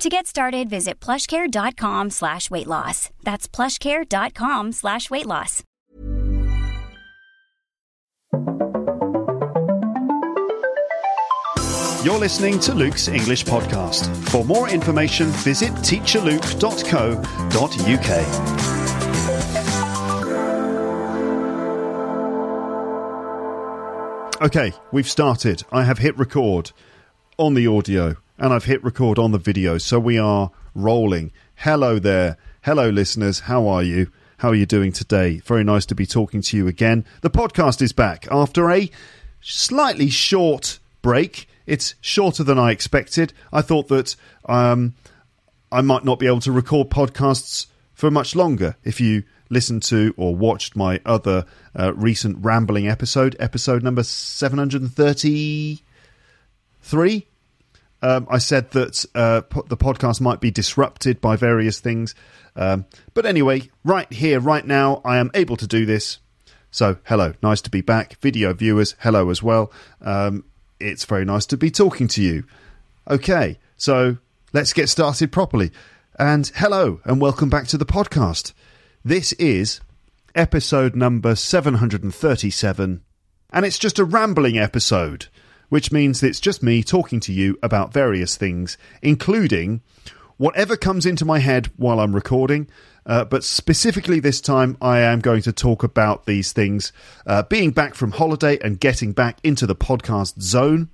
To get started, visit plushcare.com slash weight loss. That's plushcare.com slash weight loss. You're listening to Luke's English Podcast. For more information, visit teacherluke.co.uk. Okay, we've started. I have hit record on the audio and I've hit record on the video, so we are rolling. Hello there. Hello, listeners. How are you? How are you doing today? Very nice to be talking to you again. The podcast is back after a slightly short break. It's shorter than I expected. I thought that um, I might not be able to record podcasts for much longer if you listened to or watched my other uh, recent rambling episode, episode number 733. Um, I said that uh, po- the podcast might be disrupted by various things. Um, but anyway, right here, right now, I am able to do this. So, hello, nice to be back. Video viewers, hello as well. Um, it's very nice to be talking to you. Okay, so let's get started properly. And hello, and welcome back to the podcast. This is episode number 737, and it's just a rambling episode, which means it's just me talking to you about various things, including whatever comes into my head while I'm recording. Uh, but specifically this time, I am going to talk about these things uh, being back from holiday and getting back into the podcast zone.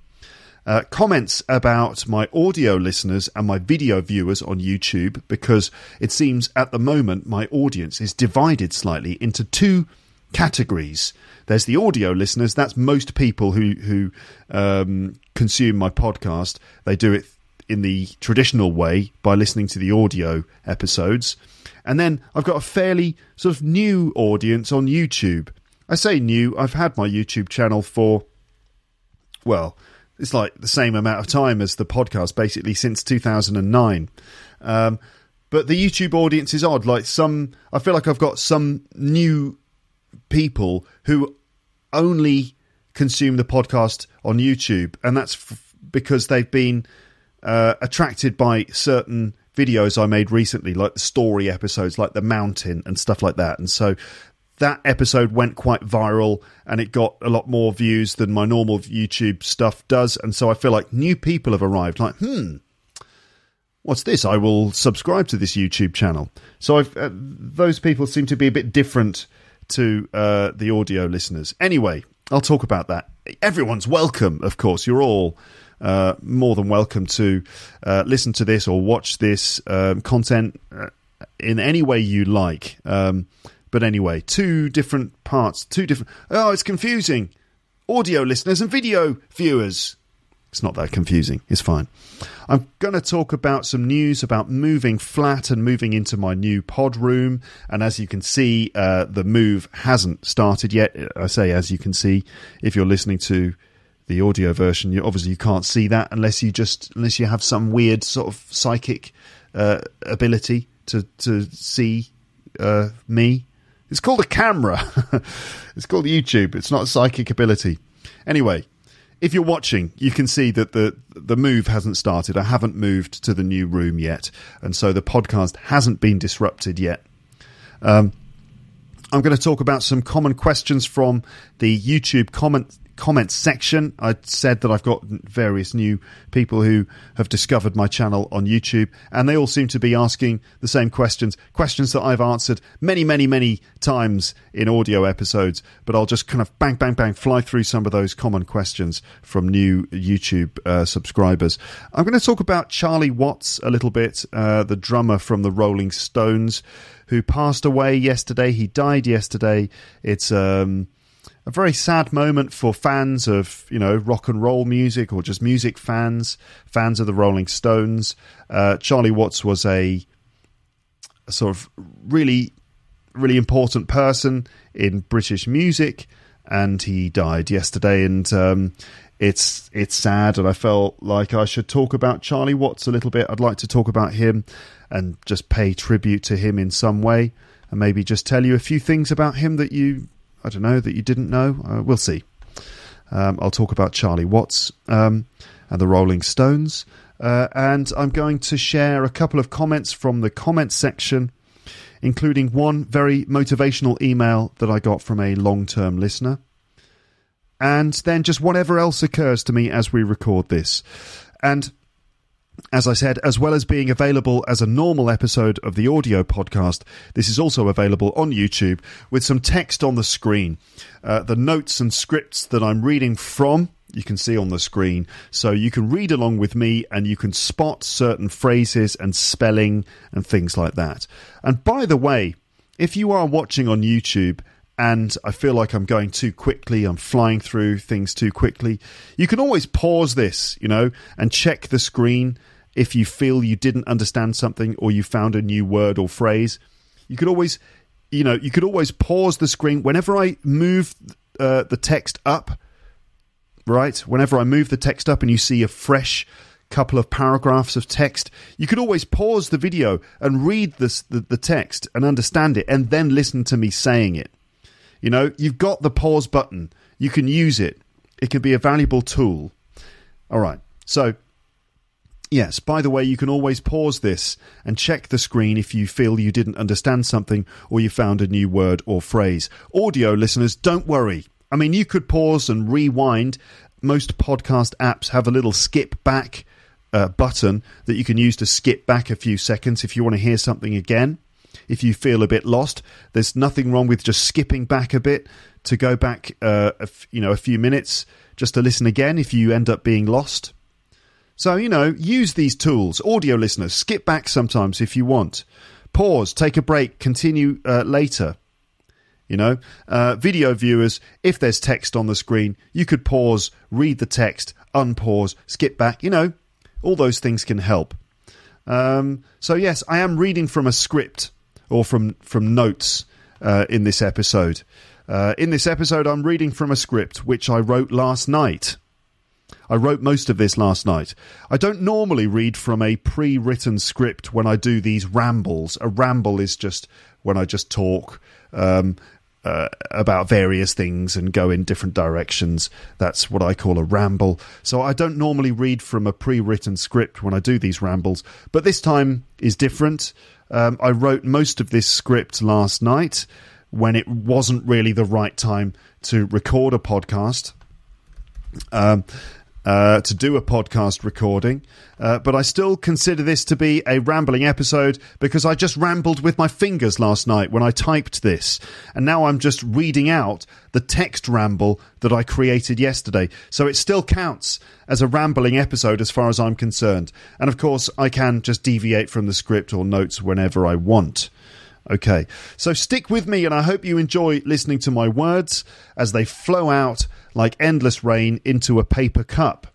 Uh, comments about my audio listeners and my video viewers on YouTube because it seems at the moment my audience is divided slightly into two categories. There's the audio listeners, that's most people who, who um, consume my podcast. They do it in the traditional way by listening to the audio episodes. And then I've got a fairly sort of new audience on YouTube. I say new, I've had my YouTube channel for, well, it's like the same amount of time as the podcast, basically since 2009. Um, but the YouTube audience is odd. Like some, I feel like I've got some new people who only consume the podcast on YouTube, and that's f- because they've been uh, attracted by certain videos I made recently, like the story episodes, like the mountain and stuff like that. And so that episode went quite viral and it got a lot more views than my normal YouTube stuff does. And so I feel like new people have arrived, like, hmm, what's this? I will subscribe to this YouTube channel. So uh, those people seem to be a bit different to uh, the audio listeners. Anyway, I'll talk about that. Everyone's welcome, of course. You're all uh, more than welcome to uh, listen to this or watch this um, content uh, in any way you like. Um, but anyway, two different parts, two different. Oh, it's confusing. Audio listeners and video viewers. It's not that confusing. It's fine. I'm going to talk about some news about moving flat and moving into my new pod room. And as you can see, uh, the move hasn't started yet. I say, as you can see, if you're listening to the audio version, you obviously you can't see that unless you just unless you have some weird sort of psychic uh, ability to to see uh, me. It's called a camera. it's called YouTube. It's not a psychic ability. Anyway, if you're watching, you can see that the the move hasn't started. I haven't moved to the new room yet, and so the podcast hasn't been disrupted yet. Um, I'm going to talk about some common questions from the YouTube comment comments section. I said that I've got various new people who have discovered my channel on YouTube, and they all seem to be asking the same questions, questions that I've answered many, many, many times in audio episodes. But I'll just kind of bang, bang, bang, fly through some of those common questions from new YouTube uh, subscribers. I'm going to talk about Charlie Watts a little bit, uh, the drummer from the Rolling Stones, who passed away yesterday. He died yesterday. It's um, a very sad moment for fans of you know rock and roll music or just music fans, fans of the Rolling Stones. Uh, Charlie Watts was a, a sort of really really important person in British music, and he died yesterday. And um, it's it's sad, and I felt like I should talk about Charlie Watts a little bit. I'd like to talk about him and just pay tribute to him in some way, and maybe just tell you a few things about him that you I don't know that you didn't know. Uh, we'll see. Um, I'll talk about Charlie Watts um, and the Rolling Stones. Uh, and I'm going to share a couple of comments from the comments section, including one very motivational email that I got from a long term listener. And then just whatever else occurs to me as we record this. And as I said, as well as being available as a normal episode of the audio podcast, this is also available on YouTube with some text on the screen. Uh, the notes and scripts that I'm reading from, you can see on the screen. So you can read along with me and you can spot certain phrases and spelling and things like that. And by the way, if you are watching on YouTube, and I feel like I'm going too quickly, I'm flying through things too quickly. You can always pause this, you know, and check the screen if you feel you didn't understand something or you found a new word or phrase. You could always, you know, you could always pause the screen whenever I move uh, the text up. Right, whenever I move the text up and you see a fresh couple of paragraphs of text, you could always pause the video and read this, the, the text and understand it, and then listen to me saying it. You know, you've got the pause button. You can use it. It can be a valuable tool. All right. So Yes, by the way, you can always pause this and check the screen if you feel you didn't understand something or you found a new word or phrase. Audio listeners, don't worry. I mean, you could pause and rewind. Most podcast apps have a little skip back uh, button that you can use to skip back a few seconds if you want to hear something again. If you feel a bit lost, there's nothing wrong with just skipping back a bit to go back, uh, you know, a few minutes just to listen again if you end up being lost. So, you know, use these tools. Audio listeners, skip back sometimes if you want. Pause, take a break, continue uh, later. You know, uh, video viewers, if there's text on the screen, you could pause, read the text, unpause, skip back. You know, all those things can help. Um, so, yes, I am reading from a script or from, from notes uh, in this episode. Uh, in this episode, I'm reading from a script which I wrote last night. I wrote most of this last night. I don't normally read from a pre written script when I do these rambles. A ramble is just when I just talk um, uh, about various things and go in different directions. That's what I call a ramble. So I don't normally read from a pre written script when I do these rambles, but this time is different. Um, I wrote most of this script last night when it wasn't really the right time to record a podcast. Um, uh, to do a podcast recording, uh, but I still consider this to be a rambling episode because I just rambled with my fingers last night when I typed this, and now I'm just reading out the text ramble that I created yesterday. So it still counts as a rambling episode as far as I'm concerned. And of course, I can just deviate from the script or notes whenever I want. Okay, so stick with me, and I hope you enjoy listening to my words as they flow out like endless rain into a paper cup.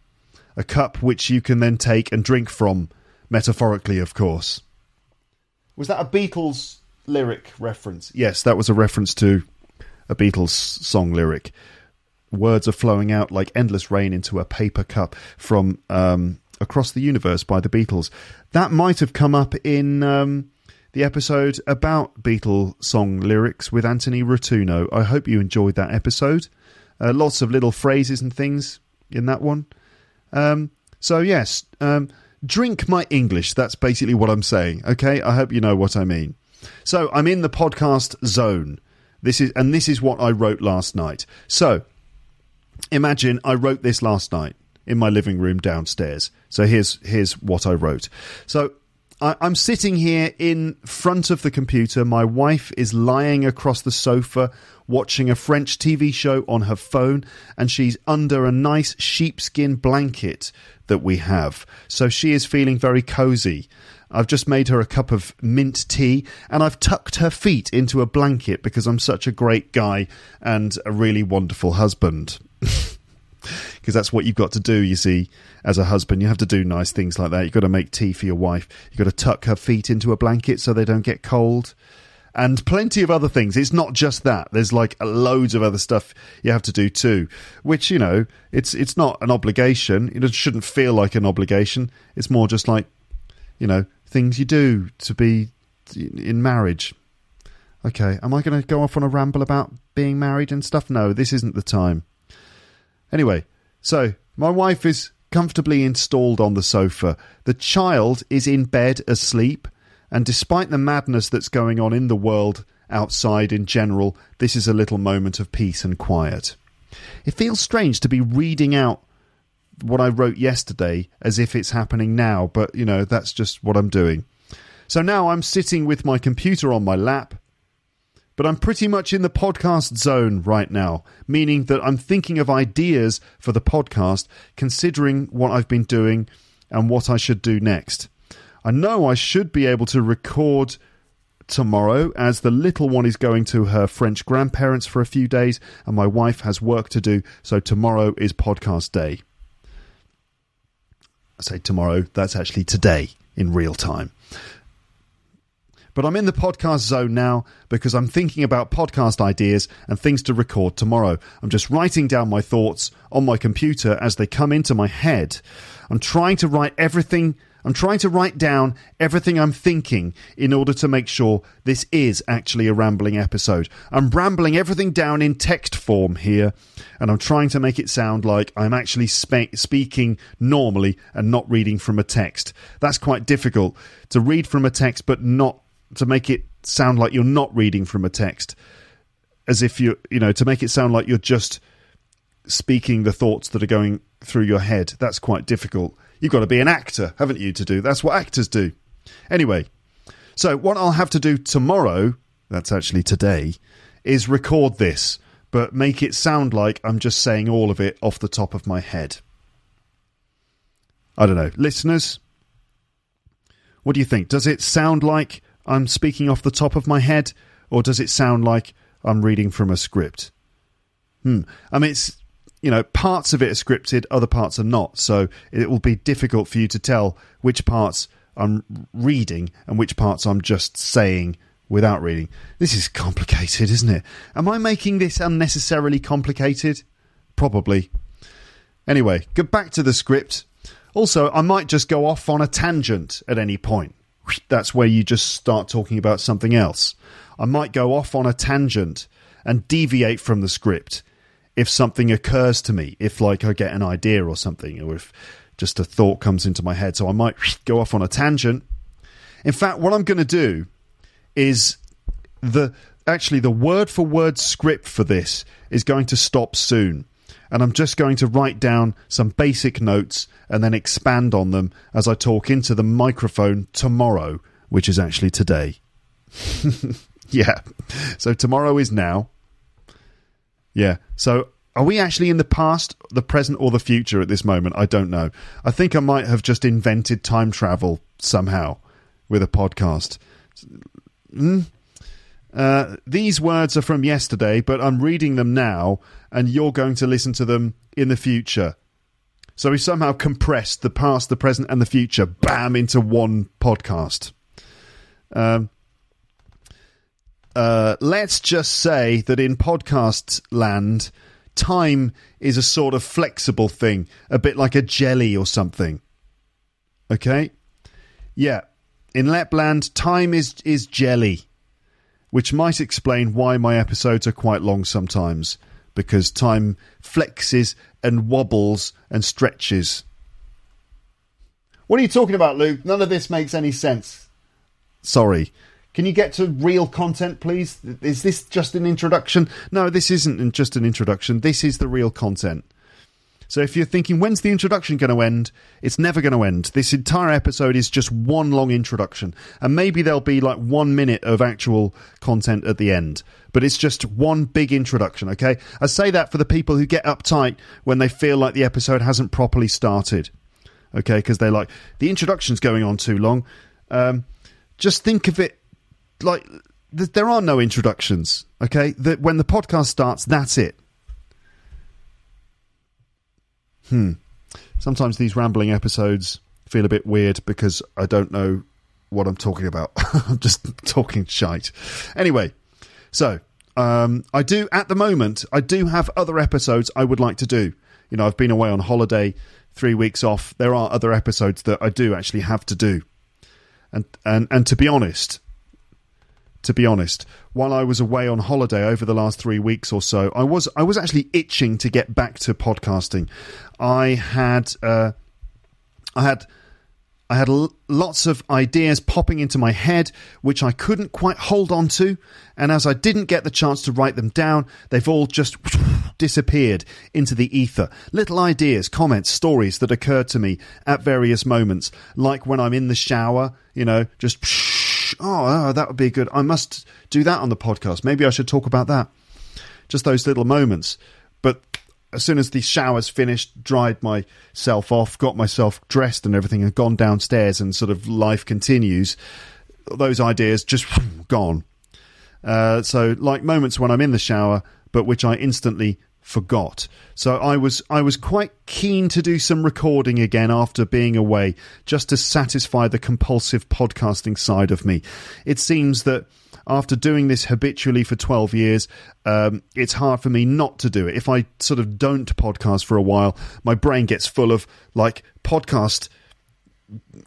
A cup which you can then take and drink from, metaphorically, of course. Was that a Beatles lyric reference? Yes, that was a reference to a Beatles song lyric. Words are flowing out like endless rain into a paper cup from um, Across the Universe by the Beatles. That might have come up in um, the episode about Beatle song lyrics with Anthony Rotuno. I hope you enjoyed that episode. Uh, lots of little phrases and things in that one. Um, so yes, um, drink my English. That's basically what I'm saying. Okay, I hope you know what I mean. So I'm in the podcast zone. This is and this is what I wrote last night. So imagine I wrote this last night in my living room downstairs. So here's here's what I wrote. So I, I'm sitting here in front of the computer. My wife is lying across the sofa watching a French TV show on her phone, and she's under a nice sheepskin blanket that we have. So she is feeling very cozy. I've just made her a cup of mint tea and I've tucked her feet into a blanket because I'm such a great guy and a really wonderful husband. Because that's what you've got to do, you see, as a husband. You have to do nice things like that. You've got to make tea for your wife. You've got to tuck her feet into a blanket so they don't get cold and plenty of other things. It's not just that. There's like loads of other stuff you have to do too, which you know, it's it's not an obligation. It shouldn't feel like an obligation. It's more just like, you know, things you do to be in marriage. Okay, am I going to go off on a ramble about being married and stuff? No, this isn't the time. Anyway, so my wife is comfortably installed on the sofa. The child is in bed asleep, and despite the madness that's going on in the world outside in general, this is a little moment of peace and quiet. It feels strange to be reading out what I wrote yesterday as if it's happening now, but you know, that's just what I'm doing. So now I'm sitting with my computer on my lap, but I'm pretty much in the podcast zone right now, meaning that I'm thinking of ideas for the podcast, considering what I've been doing and what I should do next. I know I should be able to record tomorrow as the little one is going to her French grandparents for a few days and my wife has work to do, so tomorrow is podcast day. I say tomorrow, that's actually today in real time. But I'm in the podcast zone now because I'm thinking about podcast ideas and things to record tomorrow. I'm just writing down my thoughts on my computer as they come into my head. I'm trying to write everything. I'm trying to write down everything I'm thinking in order to make sure this is actually a rambling episode. I'm rambling everything down in text form here, and I'm trying to make it sound like I'm actually spe- speaking normally and not reading from a text. That's quite difficult to read from a text but not to make it sound like you're not reading from a text, as if you you know to make it sound like you're just speaking the thoughts that are going through your head. That's quite difficult. You've got to be an actor, haven't you, to do? That's what actors do. Anyway, so what I'll have to do tomorrow, that's actually today, is record this, but make it sound like I'm just saying all of it off the top of my head. I don't know. Listeners, what do you think? Does it sound like I'm speaking off the top of my head, or does it sound like I'm reading from a script? Hmm. I mean, it's you know, parts of it are scripted, other parts are not. So it will be difficult for you to tell which parts I'm reading and which parts I'm just saying without reading. This is complicated, isn't it? Am I making this unnecessarily complicated? Probably. Anyway, get back to the script. Also, I might just go off on a tangent at any point that's where you just start talking about something else. I might go off on a tangent and deviate from the script if something occurs to me, if like I get an idea or something, or if just a thought comes into my head. So I might go off on a tangent. In fact, what I'm going to do is the actually the word for word script for this is going to stop soon and I'm just going to write down some basic notes and then expand on them as I talk into the microphone tomorrow, which is actually today. yeah. So tomorrow is now. Yeah. So are we actually in the past, the present, or the future at this moment? I don't know. I think I might have just invented time travel somehow with a podcast. Mm? Uh, these words are from yesterday, but I'm reading them now, and you're going to listen to them in the future. So we somehow compressed the past, the present, and the future, bam, into one podcast. Um, uh, let's just say that in podcast land, time is a sort of flexible thing, a bit like a jelly or something. Okay? Yeah. In Lapland, time is, is jelly which might explain why my episodes are quite long sometimes, because time flexes and wobbles and stretches. What are you talking about, Luke? None of this makes any sense. Sorry. Can you get to real content, please? Is this just an introduction? No, this isn't just an introduction. This is the real content. So if you're thinking, when's the introduction going to end? It's never going to end. This entire episode is just one long introduction. And maybe there'll be like one minute of actual content at the end. But it's just one big introduction, okay? I say that for the people who get uptight when they feel like the episode hasn't properly started. Okay, because they're like, the introduction's going on too long. Um, just think of it like th- there are no introductions, okay? That when the podcast starts, that's it. Hmm. Sometimes these rambling episodes feel a bit weird because I don't know what I'm talking about. I'm just talking shite. Anyway, so um, I do at the moment. I do have other episodes I would like to do. You know, I've been away on holiday, three weeks off. There are other episodes that I do actually have to do, and and and to be honest, to be honest, while I was away on holiday over the last three weeks or so, I was I was actually itching to get back to podcasting. I had uh, I had I had lots of ideas popping into my head which I couldn't quite hold on to, and as I didn't get the chance to write them down, they've all just disappeared into the ether. Little ideas, comments, stories that occurred to me at various moments, like when I'm in the shower, you know, just oh, oh, that would be good. I must do that on the podcast. Maybe I should talk about that. Just those little moments. But as soon as the shower's finished, dried myself off, got myself dressed and everything, and gone downstairs, and sort of life continues, those ideas just gone. Uh, so, like moments when I'm in the shower, but which I instantly forgot. So I was I was quite keen to do some recording again after being away, just to satisfy the compulsive podcasting side of me. It seems that after doing this habitually for 12 years, um, it's hard for me not to do it. If I sort of don't podcast for a while, my brain gets full of like podcast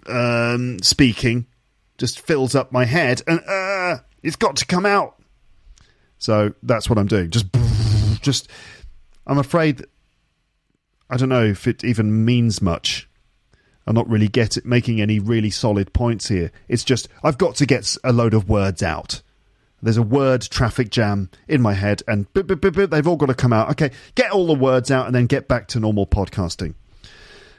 um, speaking, just fills up my head, and uh, it's got to come out. So that's what I'm doing. Just, just I'm afraid I don't know if it even means much. I'm not really get it, making any really solid points here. It's just I've got to get a load of words out. There's a word traffic jam in my head, and they've all got to come out. Okay, get all the words out, and then get back to normal podcasting.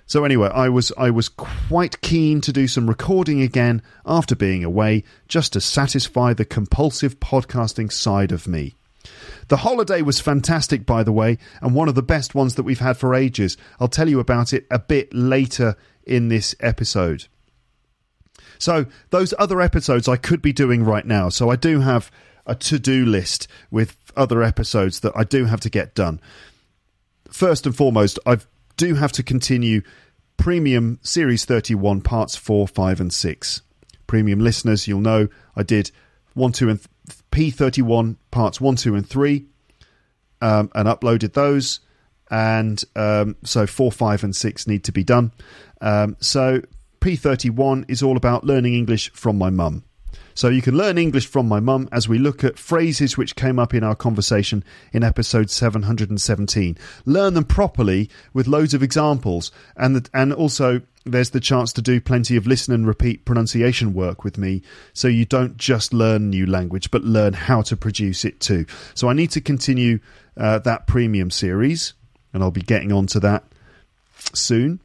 So anyway, I was I was quite keen to do some recording again after being away, just to satisfy the compulsive podcasting side of me. The holiday was fantastic, by the way, and one of the best ones that we've had for ages. I'll tell you about it a bit later in this episode. So, those other episodes I could be doing right now. So, I do have a to do list with other episodes that I do have to get done. First and foremost, I do have to continue Premium Series 31 Parts 4, 5, and 6. Premium listeners, you'll know I did 1, 2, and P31 parts 1, 2, and 3 um, and uploaded those. And um, so 4, 5, and 6 need to be done. Um, so P31 is all about learning English from my mum. So you can learn English from my mum as we look at phrases which came up in our conversation in episode 717. Learn them properly with loads of examples and and also there's the chance to do plenty of listen and repeat pronunciation work with me so you don't just learn new language but learn how to produce it too. So I need to continue uh, that premium series and I'll be getting onto that soon.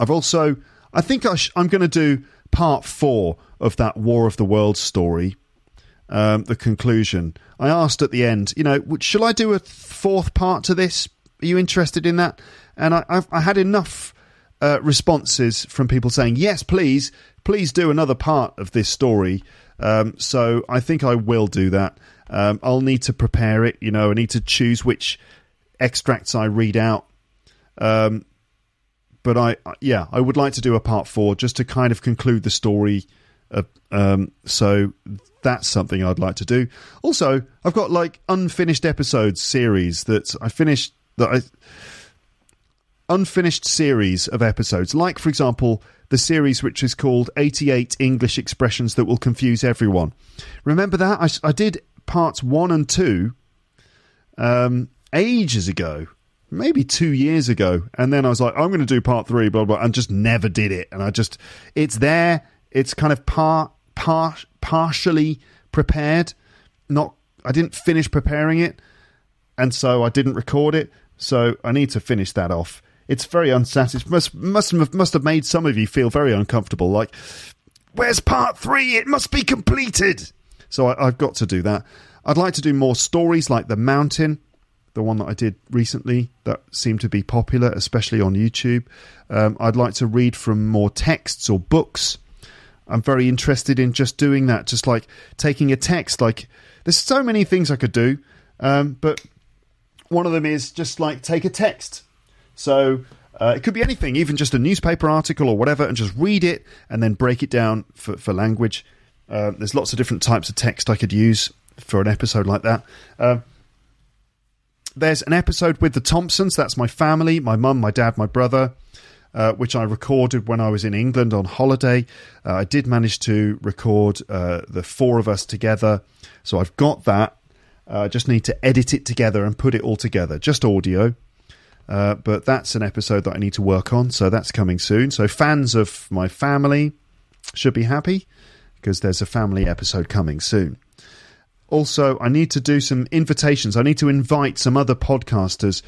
I've also I think I am going to do part 4 of that War of the Worlds story, um, the conclusion. I asked at the end, you know, shall I do a fourth part to this? Are you interested in that? And I, I've, I had enough uh, responses from people saying, yes, please, please do another part of this story. Um, so I think I will do that. Um, I'll need to prepare it. You know, I need to choose which extracts I read out. Um, but I, yeah, I would like to do a part four just to kind of conclude the story uh, um, so that's something I'd like to do. Also, I've got like unfinished episodes series that I finished that I unfinished series of episodes, like for example the series which is called 88 English expressions that will confuse everyone. Remember that I, I did parts one and two um, ages ago, maybe two years ago, and then I was like, I'm going to do part three, blah blah, and just never did it. And I just, it's there it's kind of par, par partially prepared. Not I didn't finish preparing it, and so I didn't record it. So I need to finish that off. It's very unsatisfying. Must must have, must have made some of you feel very uncomfortable. Like, where's part three? It must be completed. So I, I've got to do that. I'd like to do more stories like the mountain the one that I did recently that seemed to be popular, especially on YouTube. Um, I'd like to read from more texts or books. I'm very interested in just doing that, just like taking a text. Like, there's so many things I could do, um, but one of them is just like take a text. So Uh, it could be anything, even just a newspaper article or whatever, and just read it and then break it down for, for language. Uh, there's lots of different types of text I could use for an episode like that. Uh, there's an episode with the Thompsons. That's my family, my mum, my dad, my brother, uh, which I recorded when I was in England on holiday. Uh, I did manage to record uh, the four of us together. So I've got that. I just need to edit it together and put it all together, just audio. Uh, but that's an episode that I need to work on, so that's coming soon. So fans of my family should be happy because there's a family episode coming soon. Also, I need to do some invitations. I need to invite some other podcasters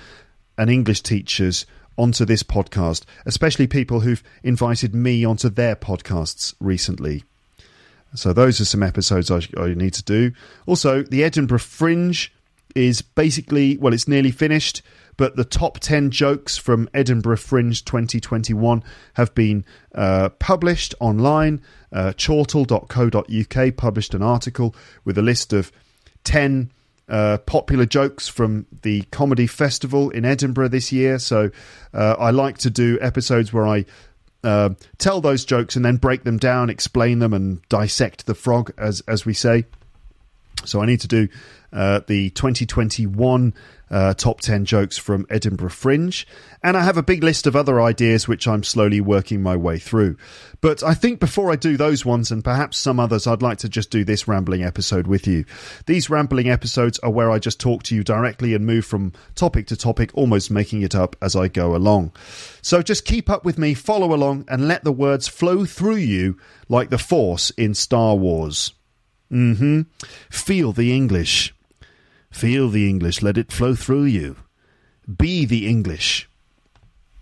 and English teachers onto this podcast, especially people who've invited me onto their podcasts recently. So those are some episodes I, I need to do. Also, the Edinburgh Fringe is basically well, it's nearly finished. But the top 10 jokes from Edinburgh Fringe 2021 have been uh, published online. Uh, chortle.co.uk published an article with a list of 10 uh, popular jokes from the comedy festival in Edinburgh this year. So uh, I like to do episodes where I uh, tell those jokes and then break them down, explain them, and dissect the frog, as as we say. So I need to do uh, the 2021 uh, top 10 jokes from Edinburgh Fringe. And I have a big list of other ideas which I'm slowly working my way through. But I think before I do those ones and perhaps some others, I'd like to just do this rambling episode with you. These rambling episodes are where I just talk to you directly and move from topic to topic, almost making it up as I go along. So just keep up with me, follow along, and let the words flow through you like the Force in Star Wars. Mm hmm. Feel the English. Feel the English, let it flow through you. Be the English.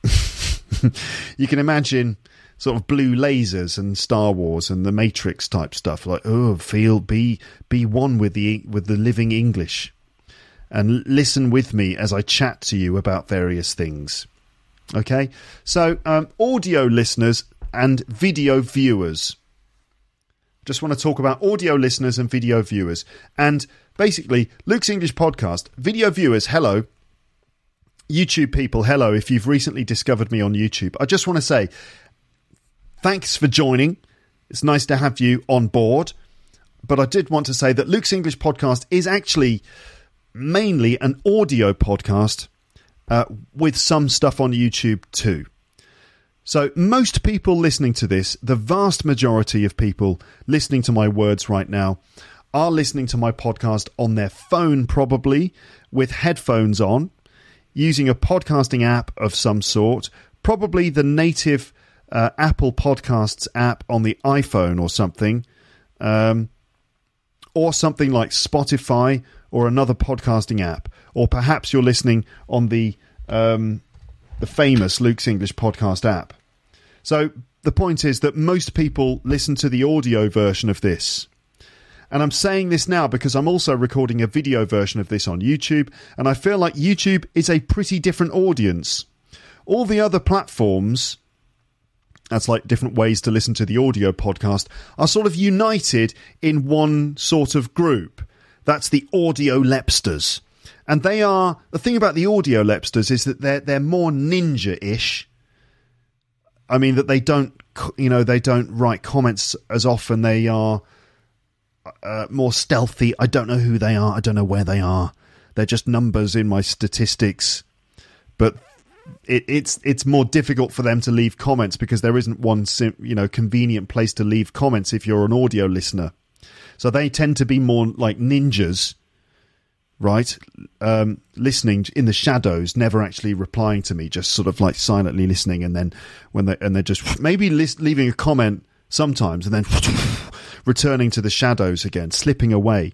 you can imagine sort of blue lasers and Star Wars and the Matrix type stuff like oh feel be be one with the with the living English and listen with me as I chat to you about various things. Okay? So um, audio listeners and video viewers just want to talk about audio listeners and video viewers. And basically, Luke's English podcast, video viewers, hello. YouTube people, hello. If you've recently discovered me on YouTube, I just want to say thanks for joining. It's nice to have you on board. But I did want to say that Luke's English podcast is actually mainly an audio podcast uh, with some stuff on YouTube too. So, most people listening to this, the vast majority of people listening to my words right now, are listening to my podcast on their phone, probably with headphones on, using a podcasting app of some sort, probably the native uh, Apple Podcasts app on the iPhone or something, um, or something like Spotify or another podcasting app, or perhaps you're listening on the um, the famous Luke's English podcast app. So the point is that most people listen to the audio version of this. And I'm saying this now because I'm also recording a video version of this on YouTube, and I feel like YouTube is a pretty different audience. All the other platforms, that's like different ways to listen to the audio podcast, are sort of united in one sort of group. That's the audio lepsters. And they are the thing about the audio lepsters is that they're they're more ninja-ish. I mean that they don't you know they don't write comments as often. They are uh, more stealthy. I don't know who they are. I don't know where they are. They're just numbers in my statistics. But it, it's it's more difficult for them to leave comments because there isn't one sim, you know convenient place to leave comments if you're an audio listener. So they tend to be more like ninjas right? Um, listening in the shadows, never actually replying to me, just sort of like silently listening, and then when they and they're just maybe list, leaving a comment sometimes, and then returning to the shadows again, slipping away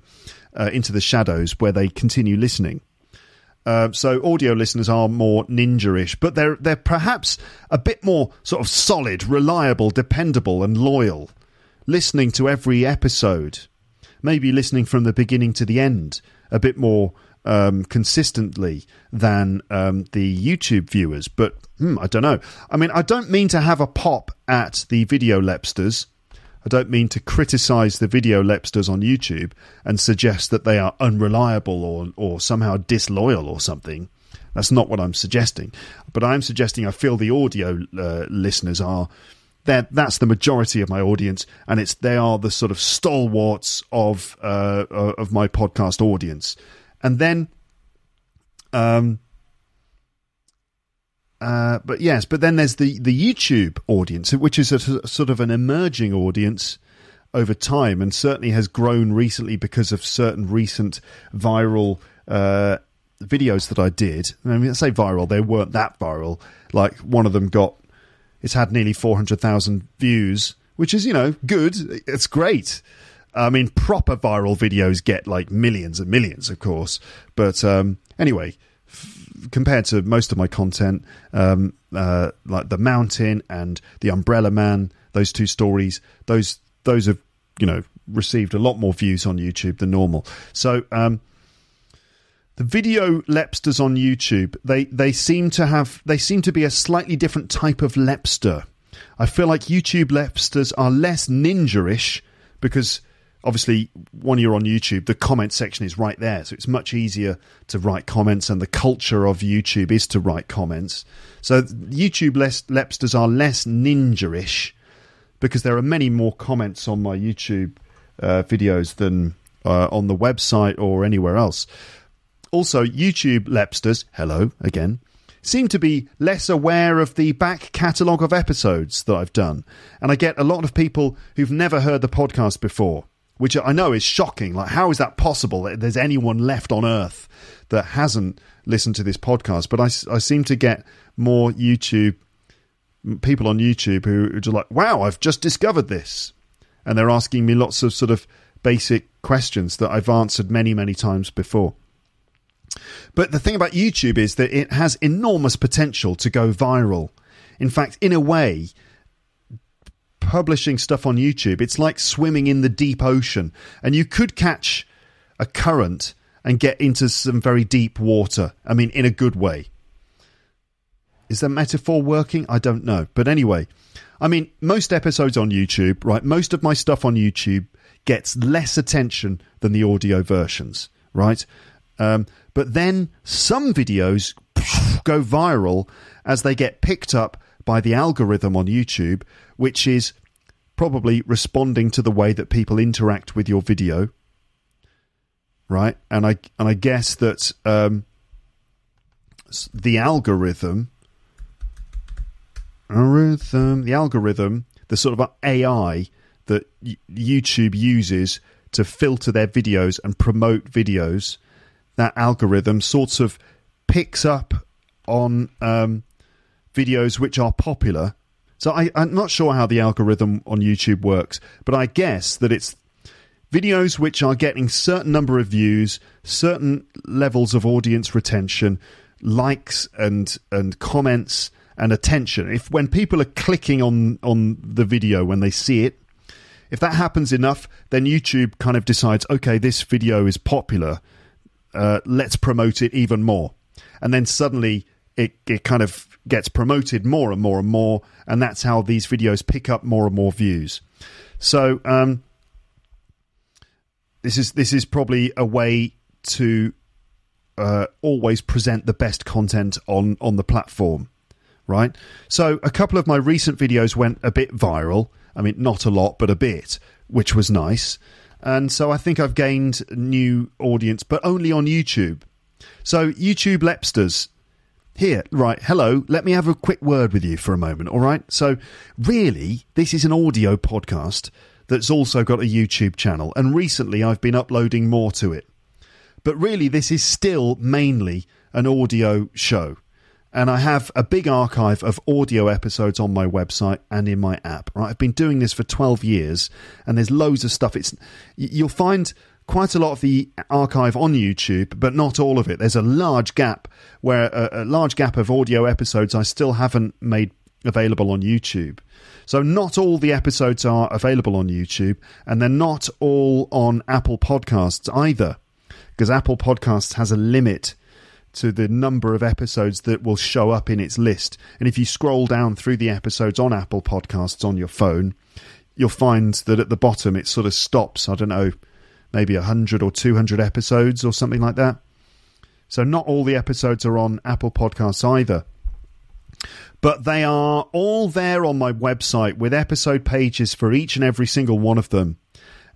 uh, into the shadows where they continue listening. Uh, so audio listeners are more ninja-ish, but they're they're perhaps a bit more sort of solid, reliable, dependable, and loyal, listening to every episode, maybe listening from the beginning to the end, a bit more um, consistently than um, the YouTube viewers. But hmm, I don't know. I mean, I don't mean to have a pop at the video lepsters. I don't mean to criticize the video lepsters on YouTube and suggest that they are unreliable or, or somehow disloyal or something. That's not what I'm suggesting. But I'm suggesting I feel the audio uh, listeners are that that's the majority of my audience, and it's they are the sort of stalwarts of uh, uh of my podcast audience. And then, um, uh, but yes, but then there's the the YouTube audience, which is a, sort of an emerging audience over time, and certainly has grown recently because of certain recent viral uh, videos that I did. I mean, I say viral; they weren't that viral. Like one of them got, it's had nearly four hundred thousand views, which is you know good. It's great. I mean, proper viral videos get like millions and millions, of course. But um, anyway, compared to most of my content, um, uh, like the Mountain and the Umbrella Man, those two stories, those those have you know received a lot more views on YouTube than normal. So um, the video lepsters on YouTube, they they seem to have they seem to be a slightly different type of lepster. I feel like YouTube lepsters are less ninja-ish because obviously when you're on YouTube, the comment section is right there, so it's much easier to write comments, and the culture of YouTube is to write comments. So YouTube lepsters are less ninja-ish because there are many more comments on my YouTube uh, videos than uh, on the website or anywhere else. Also, YouTube lepsters, hello again, seem to be less aware of the back catalogue of episodes that I've done. And I get a lot of people who've never heard the podcast before which I know is shocking. Like, how is that possible that there's anyone left on earth that hasn't listened to this podcast? But I, I seem to get more YouTube people on YouTube who are just like, wow, I've just discovered this. And they're asking me lots of sort of basic questions that I've answered many, many times before. But the thing about YouTube is that it has enormous potential to go viral. In fact, in a way, publishing stuff on YouTube, it's like swimming in the deep ocean. And you could catch a current and get into some very deep water. I mean, in a good way. Is that metaphor working? I don't know. But anyway, I mean, most episodes on YouTube, right? Most of my stuff on YouTube gets less attention than the audio versions, right? Um, but then some videos go viral as they get picked up by the algorithm on YouTube, which is probably responding to the way that people interact with your video, right? And I and I guess that um, the algorithm, algorithm, the algorithm, the sort of AI that YouTube uses to filter their videos and promote videos, that algorithm sort of picks up on um, videos which are popular. So I, I'm not sure how the algorithm on YouTube works, but I guess that it's videos which are getting certain number of views, certain levels of audience retention, likes and and comments and attention. If when people are clicking on on the video when they see it, if that happens enough, then YouTube kind of decides, okay, this video is popular. Uh, let's promote it even more, and then suddenly it it kind of gets promoted more and more and more, and that's how these videos pick up more and more views. So um, this is this is probably a way to uh, always present the best content on on the platform, right? So a couple of my recent videos went a bit viral. I mean, not a lot, but a bit, which was nice. And so I think I've gained new audience, but only on YouTube. So YouTube Lepsters, here, right, hello, let me have a quick word with you for a moment, all right? So, really, this is an audio podcast that's also got a YouTube channel, and recently I've been uploading more to it. But really, this is still mainly an audio show. And I have a big archive of audio episodes on my website and in my app. Right, I've been doing this for twelve years, and there's loads of stuff. It's you'll find quite a lot of the archive on YouTube, but not all of it. There's a large gap where a, a large gap of audio episodes I still haven't made available on YouTube. So not all the episodes are available on YouTube, and they're not all on Apple Podcasts either, because Apple Podcasts has a limit to the number of episodes that will show up in its list. And if you scroll down through the episodes on Apple Podcasts on your phone, you'll find that at the bottom it sort of stops. I don't know maybe 100 or 200 episodes or something like that. So not all the episodes are on Apple Podcasts either. But they are all there on my website with episode pages for each and every single one of them.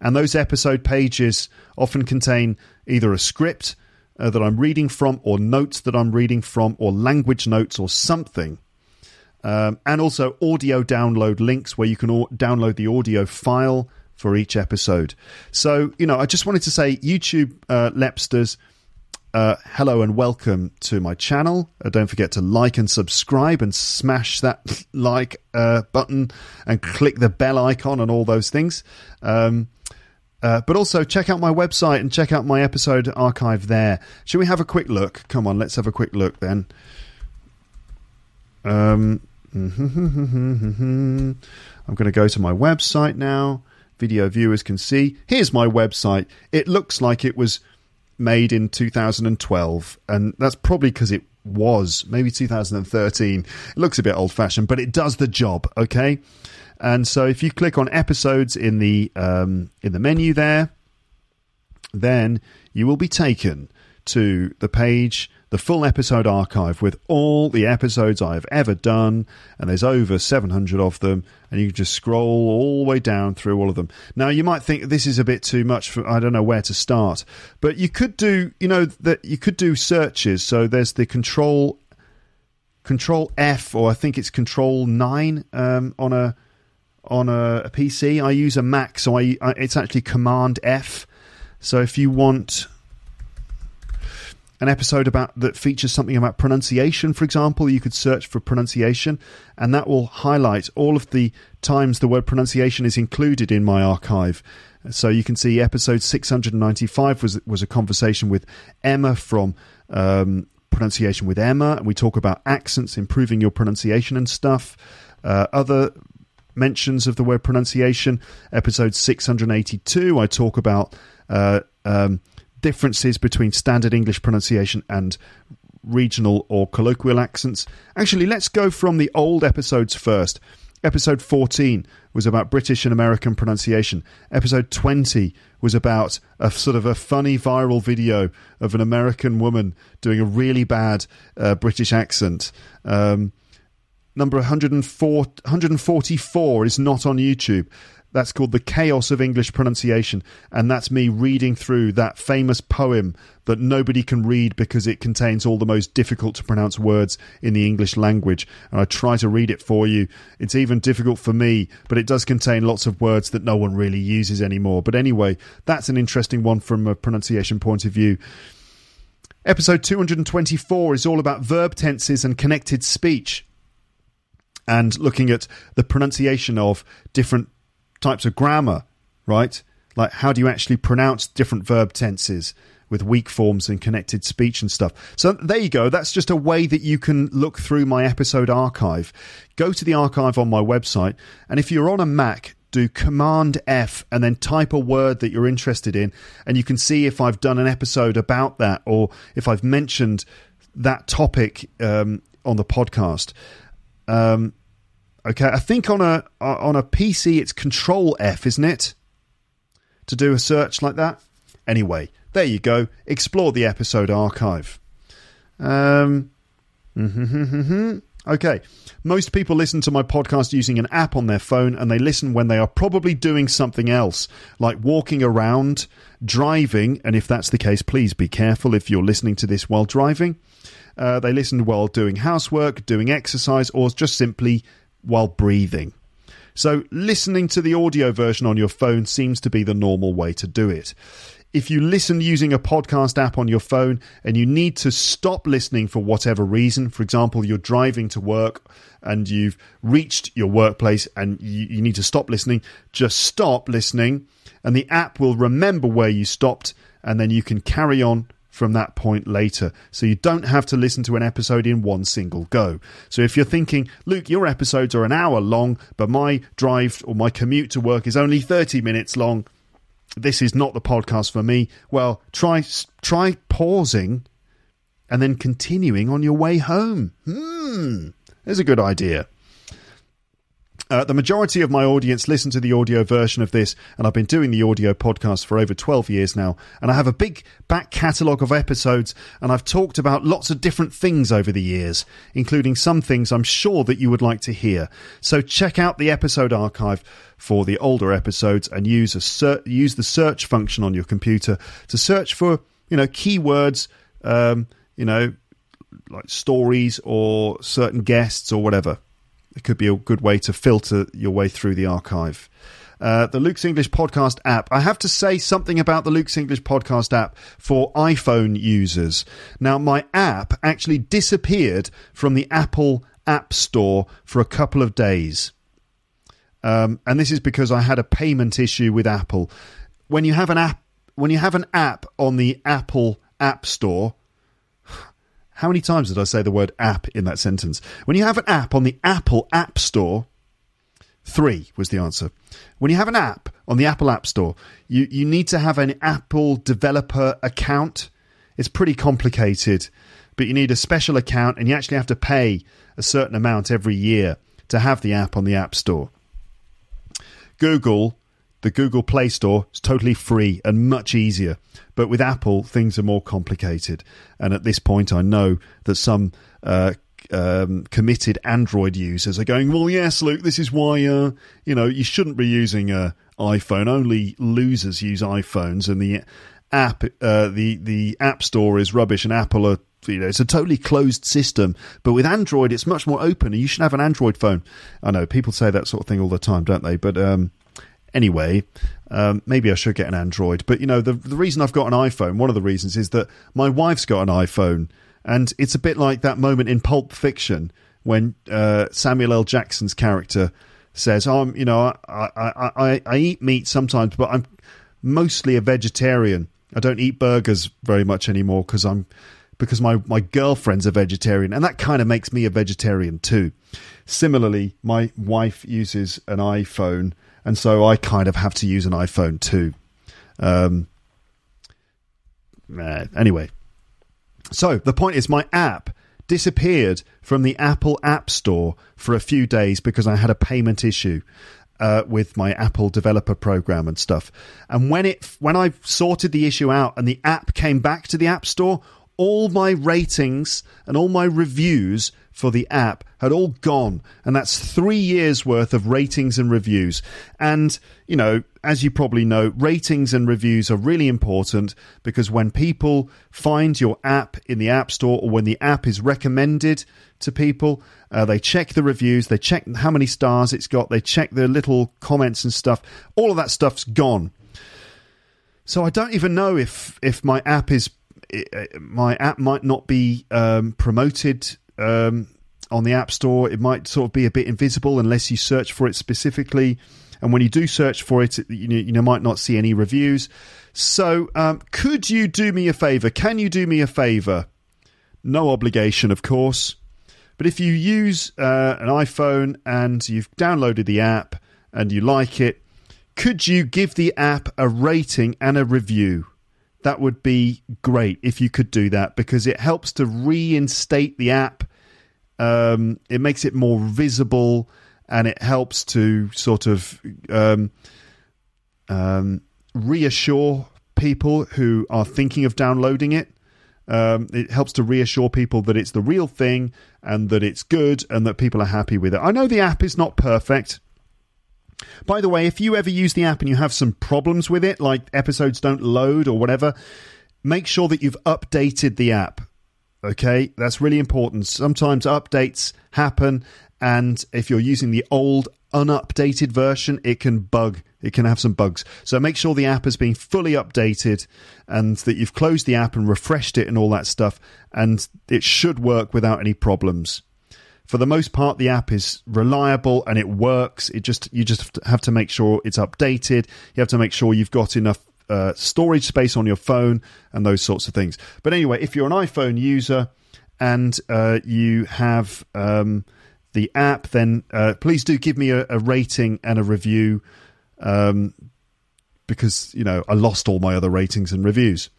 And those episode pages often contain either a script uh, that I'm reading from, or notes that I'm reading from, or language notes, or something. Um, and also audio download links where you can au- download the audio file for each episode. So, you know, I just wanted to say, YouTube uh, Lepsters, uh, hello and welcome to my channel. Uh, don't forget to like and subscribe and smash that like uh, button and click the bell icon and all those things. Um, uh, but also check out my website and check out my episode archive there. Shall we have a quick look? Come on, let's have a quick look then. Um, I'm going to go to my website now. Video viewers can see. Here's my website. It looks like it was made in 2012, and that's probably because it was maybe 2013. It looks a bit old fashioned, but it does the job. Okay. And so if you click on episodes in the um, in the menu there, then you will be taken to the page, the full episode archive with all the episodes I've ever done, and there's over 700 of them, and you can just scroll all the way down through all of them. Now you might think this is a bit too much for I don't know where to start, but you could do you know that you could do searches. So there's the control control F or I think it's control 9 um, on a on a, a, PC. I use a Mac, so I, I, it's actually Command F. So if you want an episode about that features something about pronunciation, for example, you could search for pronunciation, and that will highlight all of the times the word pronunciation is included in my archive. So you can see episode 695 was was a conversation with Emma from um, pronunciation with Emma, and we talk about accents, improving your pronunciation and stuff. Uh, other mentions of the word pronunciation. Episode 682, I talk about uh, um, differences between standard English pronunciation and regional or colloquial accents. Actually, let's go from the old episodes first. Episode 14 was about British and American pronunciation. Episode 20 was about a sort of a funny viral video of an American woman doing a really bad uh, British accent. Um, number 104, 144 is not on YouTube. That's called The Chaos of English Pronunciation. And that's me reading through that famous poem that nobody can read because it contains all the most difficult to pronounce words in the English language. And I try to read it for you. It's even difficult for me, but it does contain lots of words that no one really uses anymore. But anyway, that's an interesting one from a pronunciation point of view. Episode 224 is all about verb tenses and connected speech and looking at the pronunciation of different types of grammar, right? Like how do you actually pronounce different verb tenses with weak forms and connected speech and stuff. So there you go. That's just a way that you can look through my episode archive. Go to the archive on my website, and if you're on a Mac, do Command F and then type a word that you're interested in, and you can see if I've done an episode about that or if I've mentioned that topic um, on the podcast. Um, okay, I think on a on a PC it's Control F, isn't it, to do a search like that. Anyway, there you go. Explore the episode archive. Um, okay, most people listen to my podcast using an app on their phone, and they listen when they are probably doing something else, like walking around, driving. And if that's the case, please be careful if you're listening to this while driving. Uh, they listened while doing housework, doing exercise, or just simply while breathing. So, listening to the audio version on your phone seems to be the normal way to do it. If you listen using a podcast app on your phone and you need to stop listening for whatever reason, for example, you're driving to work and you've reached your workplace and you, you need to stop listening, just stop listening and the app will remember where you stopped and then you can carry on from that point later. So you don't have to listen to an episode in one single go. So if you're thinking, Luke, your episodes are an hour long, but my drive or my commute to work is only 30 minutes long, this is not the podcast for me. Well, try try pausing and then continuing on your way home. Hmm, there's a good idea. Uh, the majority of my audience listen to the audio version of this, and I've been doing the audio podcast for over 12 years now. And I have a big back catalogue of episodes, and I've talked about lots of different things over the years, including some things I'm sure that you would like to hear. So check out the episode archive for the older episodes and use a ser- use the search function on your computer to search for you know keywords, um, you know like stories or certain guests or whatever. It could be a good way to filter your way through the archive. Uh, the Luke's English Podcast app. I have to say something about the Luke's English Podcast app for iPhone users. Now, my app actually disappeared from the Apple App Store for a couple of days. Um, and this is because I had a payment issue with Apple. When you have an app, when you have an app on the Apple App Store, how many times did I say the word app in that sentence? When you have an app on the Apple App Store, three was the answer. When you have an app on the Apple App Store, you, you need to have an Apple developer account. It's pretty complicated, but you need a special account and you actually have to pay a certain amount every year to have the app on the App Store. Google the Google Play Store is totally free and much easier. But with Apple, things are more complicated. And at this point, I know that some uh, um, committed Android users are going, well, yes, Luke, this is why, uh, you know, you shouldn't be using an iPhone. Only losers use iPhones. And the app, uh, the, the App Store is rubbish and Apple are you know, it's a totally closed system. But with Android, it's much more open, and you should have an Android phone. I know people say that sort of thing all the time, don't they? But um, anyway. Um, maybe I should get an Android. But, you know, the, the reason I've got an iPhone, one of the reasons is that my wife's got an iPhone. And it's a bit like that moment in Pulp Fiction when uh, Samuel L. Jackson's character says, "I'm, oh, you know, I, I, I, I eat meat sometimes, but I'm mostly a vegetarian. I don't eat burgers very much anymore because I'm because my, my girlfriend's a vegetarian, and that kind of makes me a vegetarian too. Similarly, my wife uses an iPhone, and so I kind of have to use an iPhone too. Um, anyway, so the point is, my app disappeared from the Apple App Store for a few days because I had a payment issue. Uh, with my Apple developer program and stuff, and when it when I sorted the issue out and the app came back to the App Store, all my ratings and all my reviews for the app had all gone. And that's three years worth of ratings and reviews. And, you know, as you probably know, ratings and reviews are really important because when people find your app in the App Store or when the app is recommended to people, uh, they check the reviews, they check how many stars it's got, they check the little comments and stuff. All of that stuff's gone. So I don't even know if if my app is it, my app might not be um, promoted um, on the App Store. It might sort of be a bit invisible unless you search for it specifically. And when you do search for it, you know, you might not see any reviews. So, um, could you do me a favor? Can you do me a favor? No obligation, of course. But if you use uh, an iPhone and you've downloaded the app and you like it, could you give the app a rating and a review? That would be great if you could do that because it helps to reinstate the app. Um, it makes it more visible and it helps to sort of um, um, reassure people who are thinking of downloading it. Um, it helps to reassure people that it's the real thing and that it's good and that people are happy with it. I know the app is not perfect. By the way, if you ever use the app and you have some problems with it, like episodes don't load or whatever, make sure that you've updated the app. Okay, that's really important. Sometimes updates happen, and if you're using the old, unupdated version, it can bug. It can have some bugs. So make sure the app has been fully updated and that you've closed the app and refreshed it and all that stuff, and it should work without any problems for the most part, the app is reliable and it works. It just you just have to make sure it's updated. You have to make sure you've got enough uh, storage space on your phone and those sorts of things. But anyway, if you're an iPhone user and uh, you have um, the app, then uh, please do give me a, a, rating and a review um, because you know I lost all my other ratings and reviews.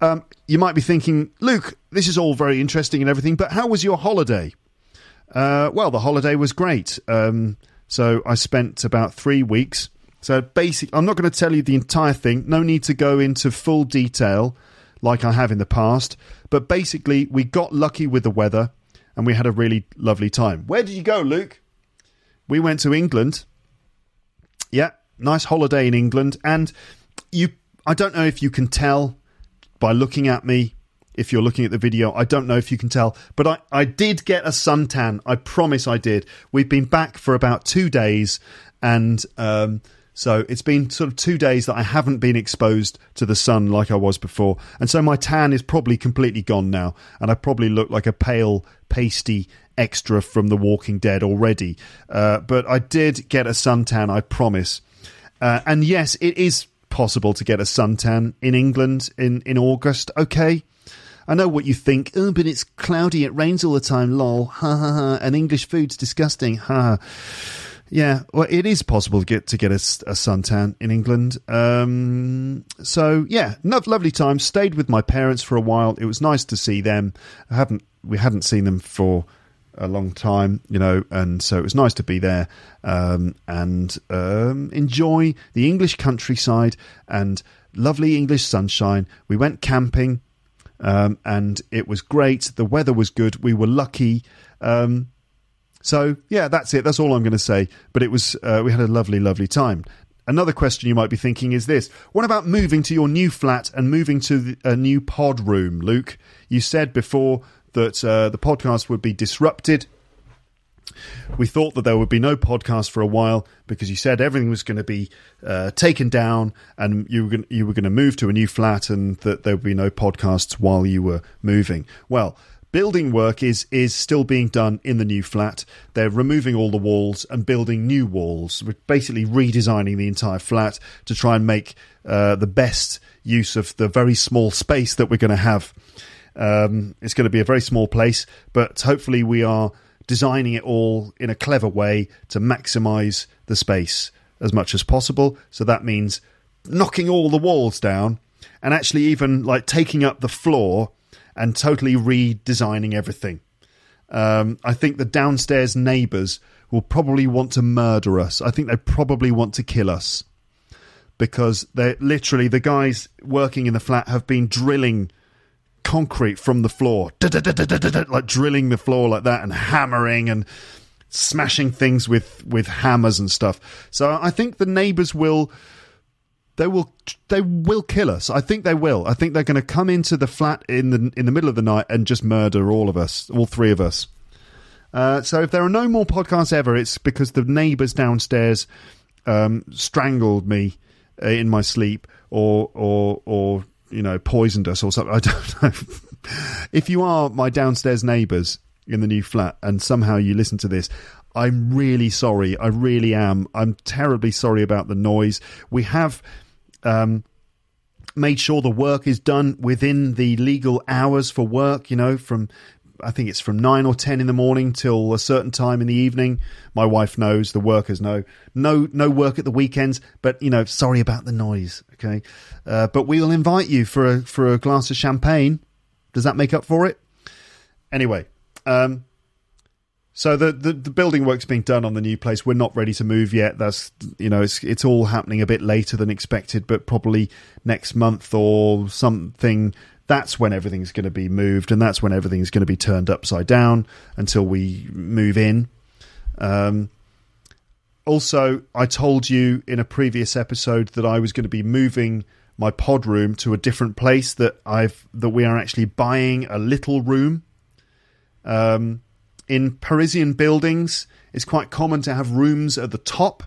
Um, you might be thinking, Luke, this is all very interesting and everything, but how was your holiday? Uh, well, the holiday was great. Um, So I spent about three weeks. So basically, I'm not going to tell you the entire thing. No need to go into full detail like I have in the past. But basically, we got lucky with the weather and we had a really lovely time. Where did you go, Luke? We went to England. Yeah, nice holiday in England. And you, I don't know if you can tell by looking at me if you're looking at the video. I don't know if you can tell, but I, I did get a suntan. I promise I did. We've been back for about two days, and um, so it's been sort of two days that I haven't been exposed to the sun like I was before. And so my tan is probably completely gone now, and I probably look like a pale, pasty extra from The Walking Dead already. Uh, but I did get a suntan, I promise. Uh, and yes, it is possible to get a suntan in England in, in August. Okay. I know what you think. Oh, but it's cloudy. It rains all the time. Lol. Ha ha ha. And English food's disgusting. Ha. Yeah, well, it is possible to get to get a, a suntan in England. Um, so yeah, no, lovely time. Stayed with my parents for a while. It was nice to see them. I haven't we hadn't seen them for a long time, you know, and so it was nice to be there um, and um, enjoy the English countryside and lovely English sunshine. We went camping um, and it was great. The weather was good. We were lucky. Um, so yeah, that's it. That's all I'm going to say. But it was uh, we had a lovely, lovely time. Another question you might be thinking is this: What about moving to your new flat and moving to the, a new pod room, Luke? You said before that uh, the podcast would be disrupted. We thought that there would be no podcast for a while because you said everything was going to be uh, taken down and you were going, you were going to move to a new flat and that there would be no podcasts while you were moving. Well, building work is is still being done in the new flat. They're removing all the walls and building new walls. We're basically redesigning the entire flat to try and make uh, the best use of the very small space that we're going to have. Um, it's going to be a very small place, but hopefully we are designing it all in a clever way to maximize the space as much as possible. So that means knocking all the walls down and actually even like taking up the floor and totally redesigning everything. Um, I think the downstairs neighbours will probably want to murder us. I think they probably want to kill us because they're literally the guys working in the flat have been drilling concrete from the floor, like drilling the floor like that and hammering and smashing things with with hammers and stuff. So I think the neighbors will they will they will kill us. I think they will. I think they're going to come into the flat in the in the middle of the night and just murder all of us, all three of us. Uh, so if there are no more podcasts ever, it's because the neighbors downstairs um, strangled me uh, in my sleep, or or or you know, poisoned us or something. I don't know. if you are my downstairs neighbours in the new flat and somehow you listen to this, I'm really sorry. I really am. I'm terribly sorry about the noise. We have um, made sure the work is done within the legal hours for work, you know, from I think it's from nine or ten in the morning till a certain time in the evening. My wife knows, the workers know. No, no work at the weekends. But you know, sorry about the noise. Okay, uh, but we will invite you for a for a glass of champagne. Does that make up for it? Anyway, um, so the, the, the building work's being done on the new place. We're not ready to move yet. That's you know it's it's all happening a bit later than expected, but probably next month or something that's when everything's going to be moved and that's when everything's going to be turned upside down until we move in. Um, also, I told you in a previous episode that I was going to be moving my pod room to a different place that I've that we are actually buying a little room. Um, in Parisian buildings, it's quite common to have rooms at the top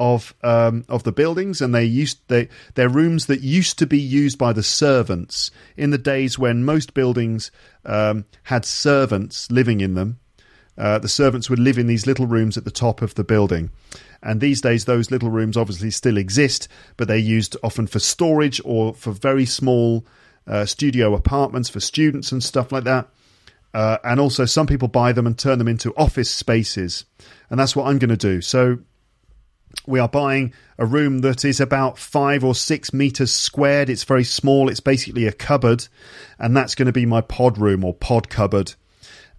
of um, of the buildings, and they used they they're rooms that used to be used by the servants in the days when most buildings um, had servants living in them. Uh, the servants would live in these little rooms at the top of the building, and these days those little rooms obviously still exist, but they're used often for storage or for very small uh, studio apartments for students and stuff like that. Uh, and also, some people buy them and turn them into office spaces, and that's what I'm going to do. So we are buying a room that is about five or six meters squared. It's very small. It's basically a cupboard, and that's going to be my pod room or pod cupboard.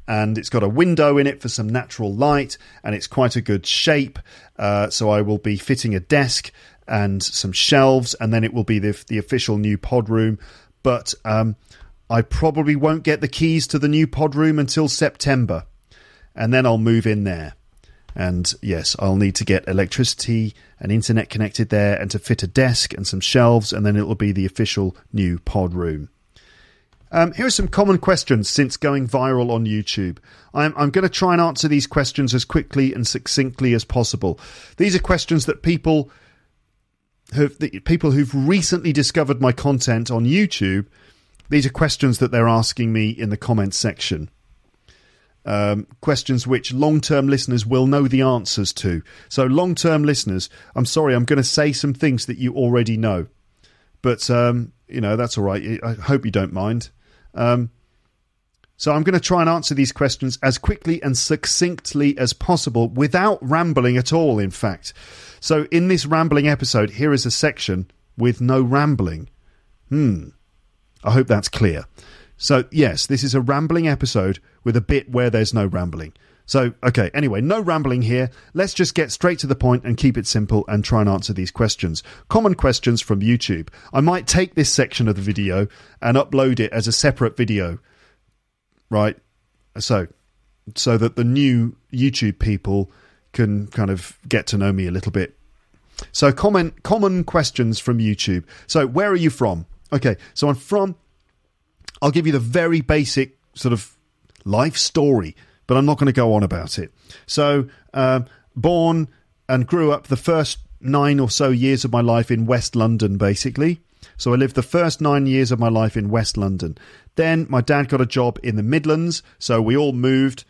and it's got a window in it for some natural light, and it's quite a good shape. Uh, so I will be fitting a desk and some shelves, and then it will be the, the official new pod room. But um, I probably won't get the keys to the new pod room until September, and then I'll move in there. And yes, I'll need to get electricity and internet connected there, and to fit a desk and some shelves, and then it will be the official new pod room. Um, here are some common questions since going viral on YouTube. I'm, I'm going to try and answer these questions as quickly and succinctly as possible. These are questions that people have, people who've recently discovered my content on YouTube. These are questions that they're asking me in the comments section. Um, questions which long term listeners will know the answers to. So, long term listeners, I'm sorry, I'm going to say some things that you already know. But, um, you know, that's all right. I hope you don't mind. Um, so I'm going to try and answer these questions as quickly and succinctly as possible without rambling at all, in fact. So in this rambling episode, here is a section with no rambling. Hmm. I hope that's clear. So, yes, this is a rambling episode with a bit where there's no rambling. So, okay, anyway, no rambling here. Let's just get straight to the point and keep it simple and try and answer these questions. Common questions from YouTube. I might take this section of the video and upload it as a separate video right? So, so that the new YouTube people can kind of get to know me a little bit. So, comment common questions from YouTube. So, where are you from? Okay, so I'm from. I'll give you the very basic sort of life story, but I'm not going to go on about it. So, um, born and grew up the first nine or so years of my life in West London, basically. So I lived the first nine years of my life in West London. Then my dad got a job in the Midlands, so we all moved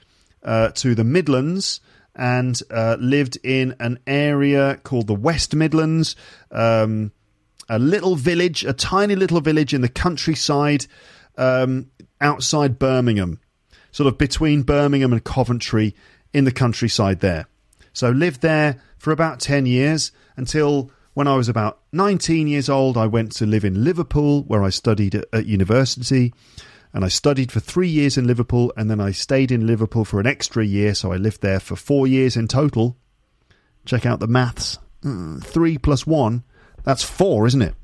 uh, to the Midlands and uh, lived in an area called the West Midlands, um, a little village, a tiny little village in the countryside um, outside Birmingham, sort of between Birmingham and Coventry in the countryside there. So lived there for about 10 years until when I was about 19 years old, I went to live in Liverpool, where I studied at, at, university. And I studied for three years in Liverpool, and then I stayed in Liverpool for an extra year, so I lived there for four years in total. Check out the maths. Mm, three plus one, that's four, isn't it?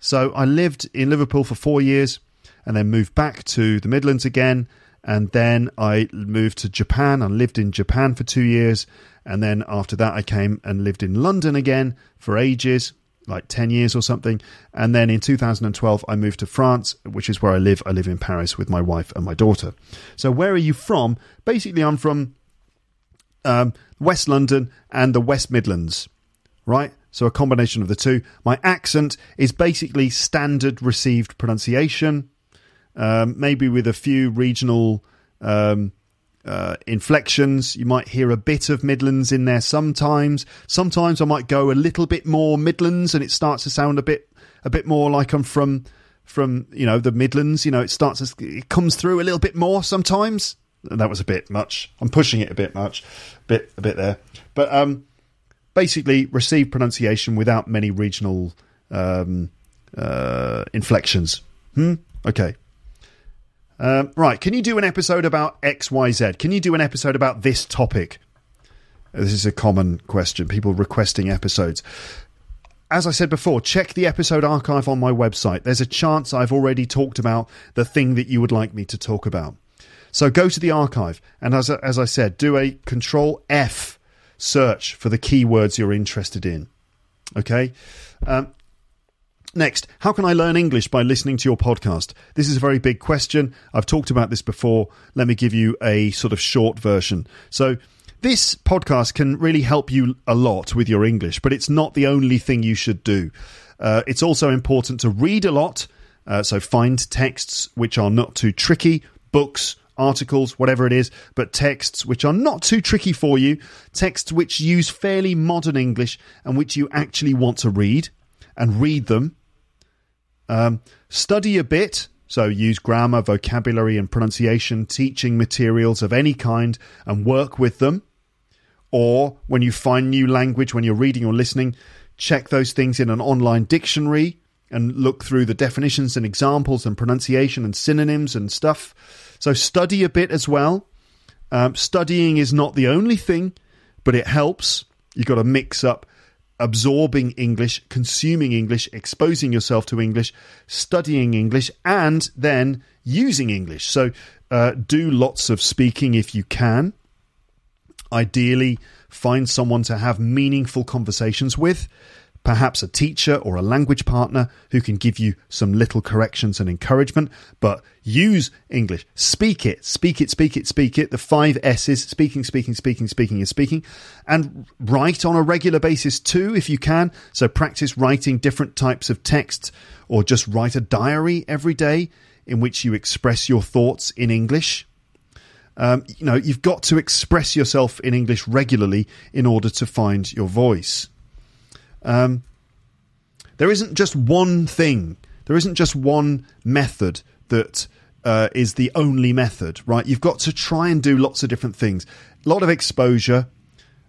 So I lived in Liverpool for four years, and then moved back to the Midlands again. And then I moved to Japan. I lived in Japan for two years. And then after that, I came and lived in London again for ages, like 10 years or something. And then in 2012, I moved to France, which is where I live. I live in Paris with my wife and my daughter. So, where are you from? Basically, I'm from um, West London and the West Midlands, right? So, a combination of the two. My accent is basically standard received pronunciation, um, maybe with a few regional. Um, uh, inflections. You might hear a bit of Midlands in there sometimes. Sometimes I might go a little bit more Midlands, and it starts to sound a bit a bit more like I'm from from you know the Midlands. You know, it starts to, it comes through a little bit more sometimes. That was a bit much. I'm pushing it a bit much, bit a bit there. But um, basically, receive pronunciation without many regional um, uh, inflections. Hmm. Okay. Um, right, can you do an episode about XYZ? Can you do an episode about this topic? This is a common question, people requesting episodes. As I said before, check the episode archive on my website. There's a chance I've already talked about the thing that you would like me to talk about. So go to the archive and, as, as I said, do a control F search for the keywords you're interested in. Okay? Um, Next, how can I learn English by listening to your podcast? This is a very big question. I've talked about this before. Let me give you a sort of short version. So, this podcast can really help you a lot with your English, but it's not the only thing you should do. Uh, it's also important to read a lot. Uh, so, find texts which are not too tricky, books, articles, whatever it is, but texts which are not too tricky for you, texts which use fairly modern English and which you actually want to read and read them um, study a bit, so use grammar, vocabulary, and pronunciation, teaching materials of any kind, and work with them. Or when you find new language, when you're reading or listening, check those things in an online dictionary and look through the definitions and examples and pronunciation and synonyms and stuff. So study a bit as well. Um, studying is not the only thing, but it helps. You've got to mix up absorbing English, consuming English, exposing yourself to English, studying English, and then using English. So uh, do lots of speaking if you can. Ideally, find someone to have meaningful conversations with perhaps a teacher or a language partner who can give you some little corrections and encouragement, but use English. Speak it, speak it, speak it, speak it. The five S's speaking, speaking, speaking, speaking, and speaking. And write on a regular basis too, if you can. So practice writing different types of text or just write a diary every day in which you express your thoughts in English. Um, you know, you've got to express yourself in English regularly in order to find your voice. Um, there isn't just one thing. There isn't just one method that uh, is the only method, right? You've got to try and do lots of different things. A lot of exposure,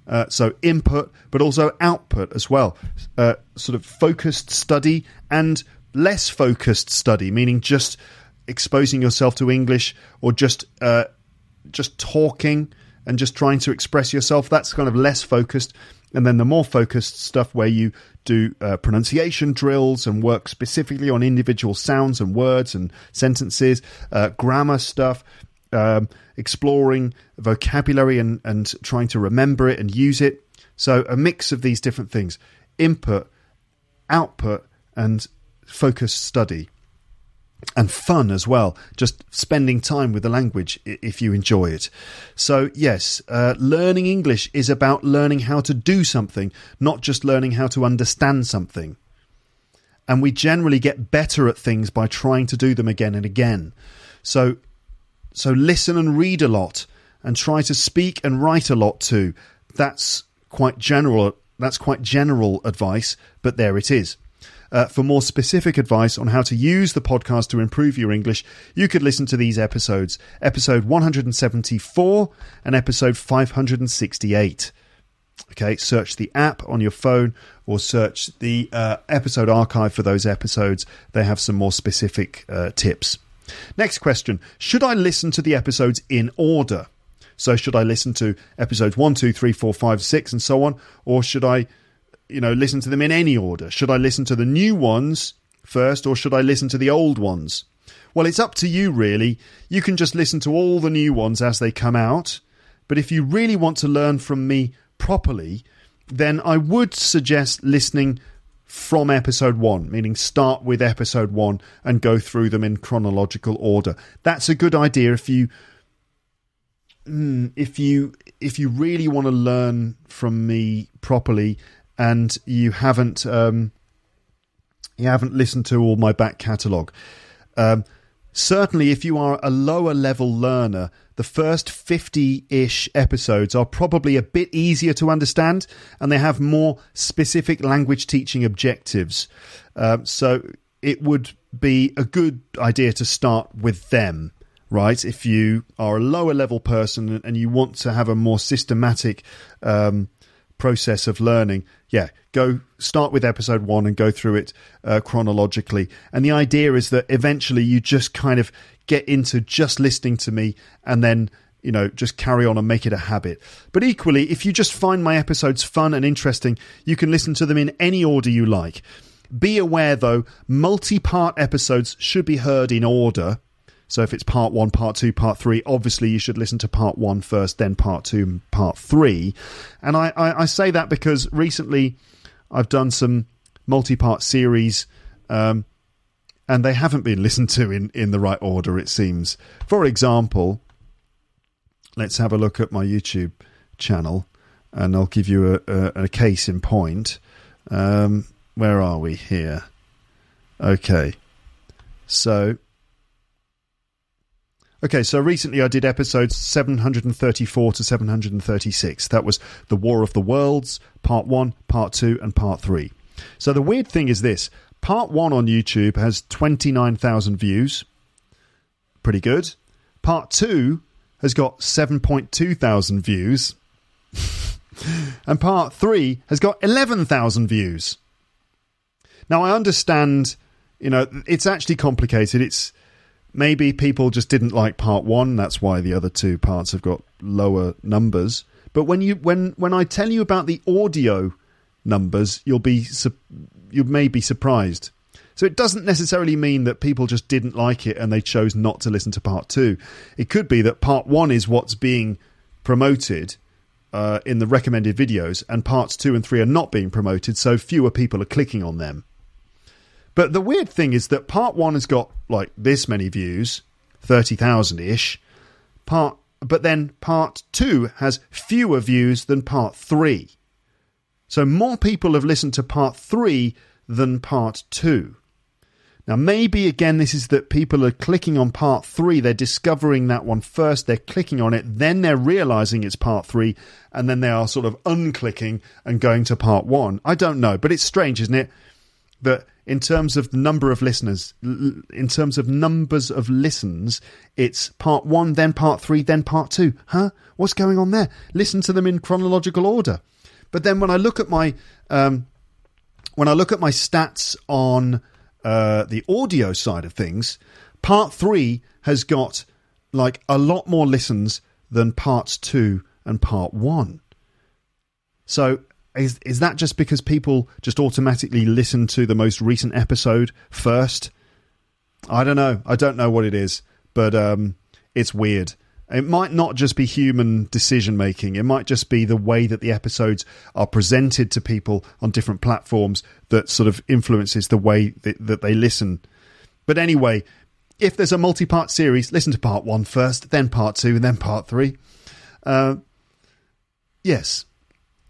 uh, so input, but also output as well. Uh, sort of focused study and less focused study, meaning just exposing yourself to English or just uh, just talking and just trying to express yourself. That's kind of less focused and then the more focused stuff where you do uh, pronunciation drills and work specifically on individual sounds and words and sentences, uh, grammar stuff, um, exploring vocabulary and, and trying to remember it and use it. So a mix of these different things input, output, and focused study and fun as well, just spending time with the language if you enjoy it. So, yes, uh, learning English is about learning how to do something, not just learning how to understand something. And we generally get better at things by trying to do them again and again. So, so listen and read a lot and try to speak and write a lot too. That's quite general. That's quite general advice, but there it is. Uh, for more specific advice on how to use the podcast to improve your English, you could listen to these episodes episode 174 and episode 568. Okay, search the app on your phone or search the uh, episode archive for those episodes. They have some more specific uh, tips. Next question Should I listen to the episodes in order? So, should I listen to episodes 1, 2, 3, 4, 5, 6, and so on? Or should I you know, listen to them in any order? Should I listen to the new ones first or should I listen to the old ones? Well, it's up to you, really. You can just listen to all the new ones as they come out. But if you really want to learn from me properly, then I would suggest listening from episode one, meaning start with episode one and go through them in chronological order. That's a good idea if you hmm, if you if you really want to learn from me properly and you haven't um, you haven't listened to all my back catalogue. Um, certainly, if you are a lower level learner, the first 50 ish episodes are probably a bit easier to understand and they have more specific language teaching objectives. Um, so it would be a good idea to start with them, right? If you are a lower level person and you want to have a more systematic um, process of learning, yeah, go start with episode one and go through it uh, chronologically. And the idea is that eventually you just kind of get into just listening to me and then you know, just carry on and make it a habit. But equally, if you just find my episodes fun and interesting, you can listen to them in any order you like. Be aware, though, multi part episodes should be heard in order so if it's part one, part two, part three, obviously you should listen to part one first, then part two, part three. And I, I, I say that because recently I've done some multi part series. Um, and they haven't been listened to in, in the right order, it seems. For example, let's have a look at my YouTube channel, and I'll give you a, a, a case in point. Um, where are we here? Okay, so Okay, so recently I did episodes 734 to 736. That was The War of the Worlds, Part 1, Part 2, and Part 3. So the weird thing is this Part 1 on YouTube has 29,000 views. Pretty good. Part 2 has got 7.2 thousand views. and Part 3 has got 11,000 views. Now I understand, you know, it's actually complicated. It's maybe people just didn't like part one. That's why the other two parts have got lower numbers. But when you when when I tell you about the audio numbers, you'll be you may be surprised. So it doesn't necessarily mean that people just didn't like it and they chose not to listen to part two. It could be that part one is what's being promoted uh, in the recommended videos, and parts two and three are not being promoted, so fewer people are clicking on them. But the weird thing is that part one has got like this many views, thirty thousand ish. Part, but then part two has fewer views than part three. So more people have listened to part three than part two. Now, maybe again, this is that people are clicking on part three. They're discovering that one first. They're clicking on it. Then they're realizing it's part three. And then they are sort of unclicking and going to part one. I don't know. But it's strange, isn't it? That in terms of the number of listeners, in terms of numbers of listens, it's part one, then part three, then part two. Huh? What's going on there? Listen to them in chronological order. But then when I look at my um, when I look at my stats on uh, the audio side of things, part three has got like a lot more listens than parts two and part one. So is is that just because people just automatically listen to the most recent episode first? I don't know. I don't know what it is, but um, it's weird. It might not just be human decision making. It might just be the way that the episodes are presented to people on different platforms that sort of influences the way that, that they listen. But anyway, if there's a multi part series, listen to part one first, then part two, and then part three. Uh, yes.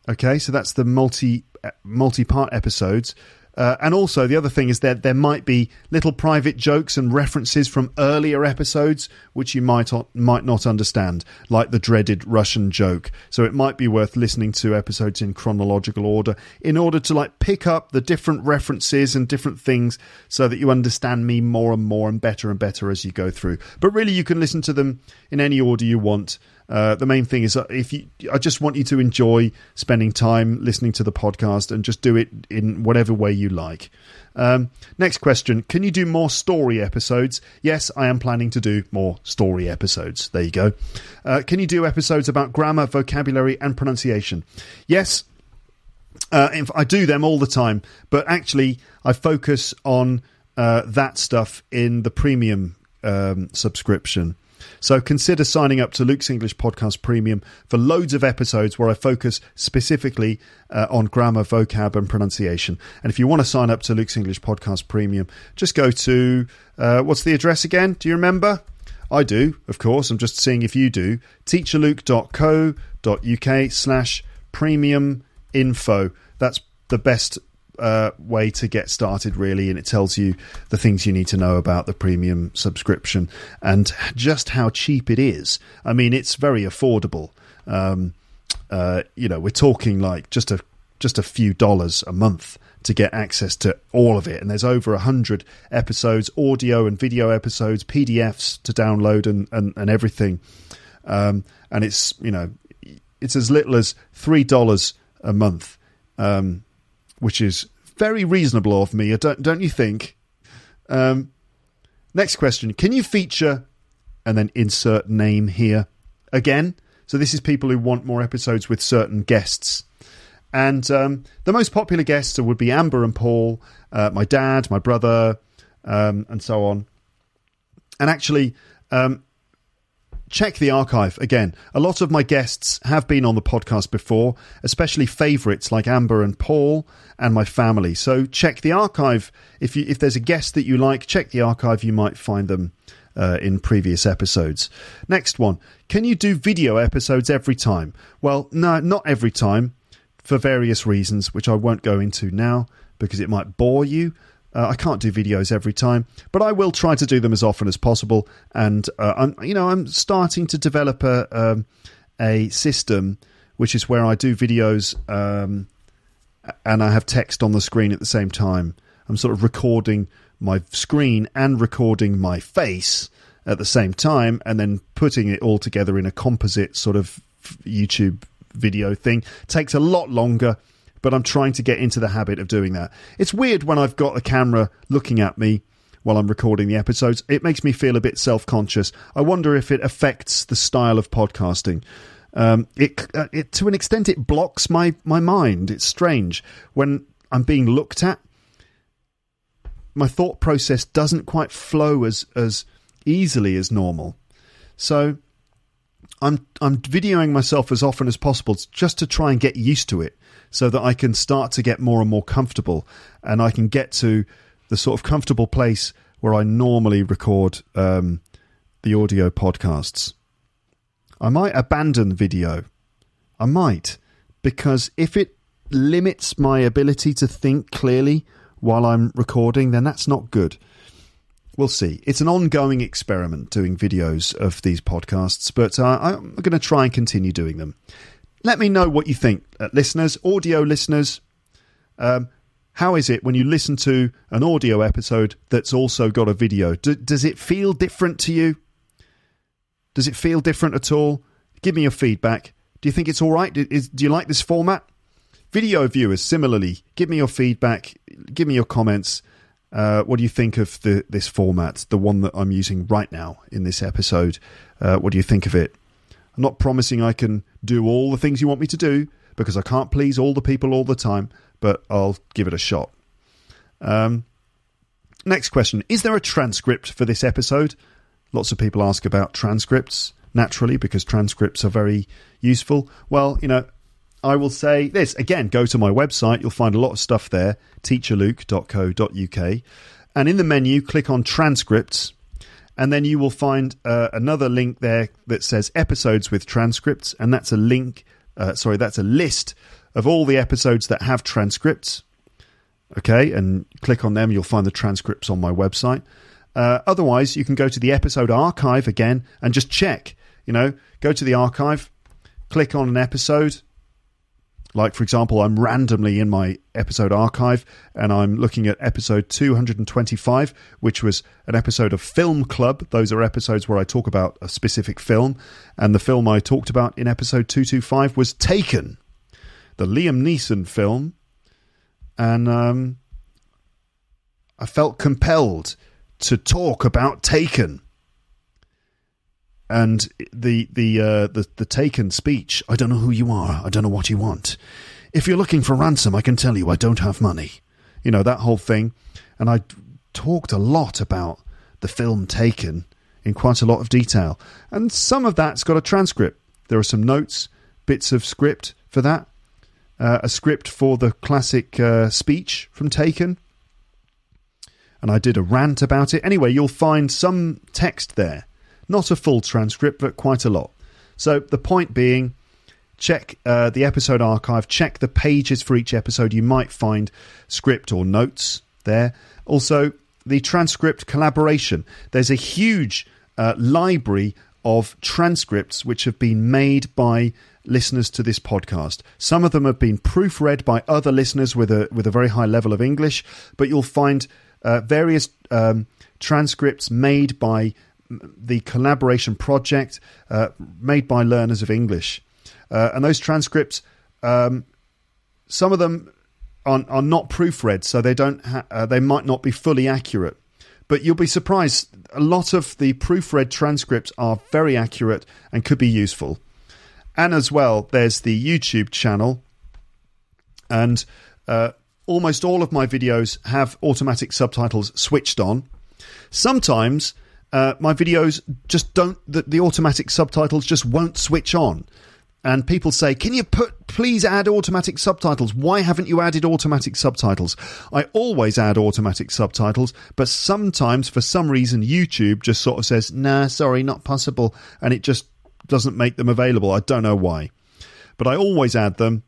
Okay, so that's the multi multi part episodes. Uh, and also, the other thing is that there might be little private jokes and references from earlier episodes which you might might not understand, like the dreaded Russian joke. So it might be worth listening to episodes in chronological order in order to like pick up the different references and different things, so that you understand me more and more and better and better as you go through. But really, you can listen to them in any order you want. Uh, the main thing is if you, I just want you to enjoy spending time listening to the podcast and just do it in whatever way you like. Um, next question: Can you do more story episodes? Yes, I am planning to do more story episodes. There you go. Uh, can you do episodes about grammar, vocabulary, and pronunciation? Yes, uh, I do them all the time, but actually, I focus on uh, that stuff in the premium um, subscription. So consider signing up to Luke's English Podcast Premium for loads of episodes where I focus specifically uh, on grammar, vocab, and pronunciation. And if you want to sign up to Luke's English Podcast Premium, just go to uh, what's the address again? Do you remember? I do, of course. I'm just seeing if you do. teacherluke.co.uk slash premium info. That's the best uh, way to get started, really, and it tells you the things you need to know about the premium subscription and just how cheap it is. I mean, it's very affordable. Um, uh, you know, we're talking like just a just a few dollars a month to get access to all of it. And there's over a hundred episodes, audio and video episodes, PDFs to download, and and, and everything. Um, and it's you know, it's as little as three dollars a month. Um, which is very reasonable of me, don't, don't you think? Um, next question Can you feature and then insert name here again? So, this is people who want more episodes with certain guests. And um, the most popular guests would be Amber and Paul, uh, my dad, my brother, um, and so on. And actually, um, check the archive again. A lot of my guests have been on the podcast before, especially favourites like Amber and Paul and my family. So check the archive. If you if there's a guest that you like, check the archive. You might find them uh, in previous episodes. Next one: Can you do video episodes every time? Well, no, not every time, for various reasons, which I won't go into now because it might bore you. Uh, I can't do videos every time, but I will try to do them as often as possible. And uh, I'm, you know, I'm starting to develop a um, a system which is where I do videos um, and I have text on the screen at the same time. I'm sort of recording my screen and recording my face at the same time, and then putting it all together in a composite sort of YouTube video thing. Takes a lot longer but I'm trying to get into the habit of doing that. It's weird when I've got a camera looking at me while I'm recording the episodes. It makes me feel a bit self conscious. I wonder if it affects the style of podcasting. Um, it, uh, it to an extent it blocks my my mind. It's strange when I'm being looked at. My thought process doesn't quite flow as as easily as normal. So I'm I'm videoing myself as often as possible just to try and get used to it, so that I can start to get more and more comfortable, and I can get to the sort of comfortable place where I normally record um, the audio podcasts. I might abandon video. I might, because if it limits my ability to think clearly while I'm recording, then that's not good. We'll see. It's an ongoing experiment doing videos of these podcasts, but uh, I'm going to try and continue doing them. Let me know what you think, uh, listeners, audio listeners. Um, how is it when you listen to an audio episode that's also got a video? D- does it feel different to you? Does it feel different at all? Give me your feedback. Do you think it's all right? Is, do you like this format? Video viewers, similarly, give me your feedback. Give me your comments. Uh, what do you think of the this format, the one that I'm using right now in this episode? Uh, what do you think of it? I'm not promising I can do all the things you want me to do because I can't please all the people all the time, but I'll give it a shot. Um, next question Is there a transcript for this episode? Lots of people ask about transcripts, naturally, because transcripts are very useful. Well, you know, I will say this again go to my website, you'll find a lot of stuff there, teacherluke.co.uk. And in the menu, click on transcripts, and then you will find uh, another link there that says episodes with transcripts, and that's a link, uh, sorry, that's a list of all the episodes that have transcripts. Okay, and click on them, you'll find the transcripts on my website. Uh, otherwise, you can go to the episode archive again and just check. You know, go to the archive, click on an episode. Like, for example, I'm randomly in my episode archive and I'm looking at episode 225, which was an episode of Film Club. Those are episodes where I talk about a specific film. And the film I talked about in episode 225 was Taken, the Liam Neeson film. And um, I felt compelled to talk about Taken. And the the uh, the the Taken speech. I don't know who you are. I don't know what you want. If you're looking for ransom, I can tell you I don't have money. You know that whole thing. And I talked a lot about the film Taken in quite a lot of detail. And some of that's got a transcript. There are some notes, bits of script for that. Uh, a script for the classic uh, speech from Taken and I did a rant about it. Anyway, you'll find some text there. Not a full transcript, but quite a lot. So the point being, check uh, the episode archive, check the pages for each episode. You might find script or notes there. Also, the transcript collaboration. There's a huge uh, library of transcripts which have been made by listeners to this podcast. Some of them have been proofread by other listeners with a with a very high level of English, but you'll find uh, various um, transcripts made by the collaboration project, uh, made by learners of English. Uh, and those transcripts, um, some of them are, are, not proofread, so they don't ha- uh, they might not be fully accurate. But you'll be surprised. A lot of the proofread transcripts are very accurate and could be useful. And as well, there's the YouTube channel, and uh, almost all of my videos have automatic subtitles switched on. Sometimes uh, my videos just don't, the, the automatic subtitles just won't switch on. And people say, Can you put, please add automatic subtitles? Why haven't you added automatic subtitles? I always add automatic subtitles, but sometimes for some reason YouTube just sort of says, Nah, sorry, not possible. And it just doesn't make them available. I don't know why. But I always add them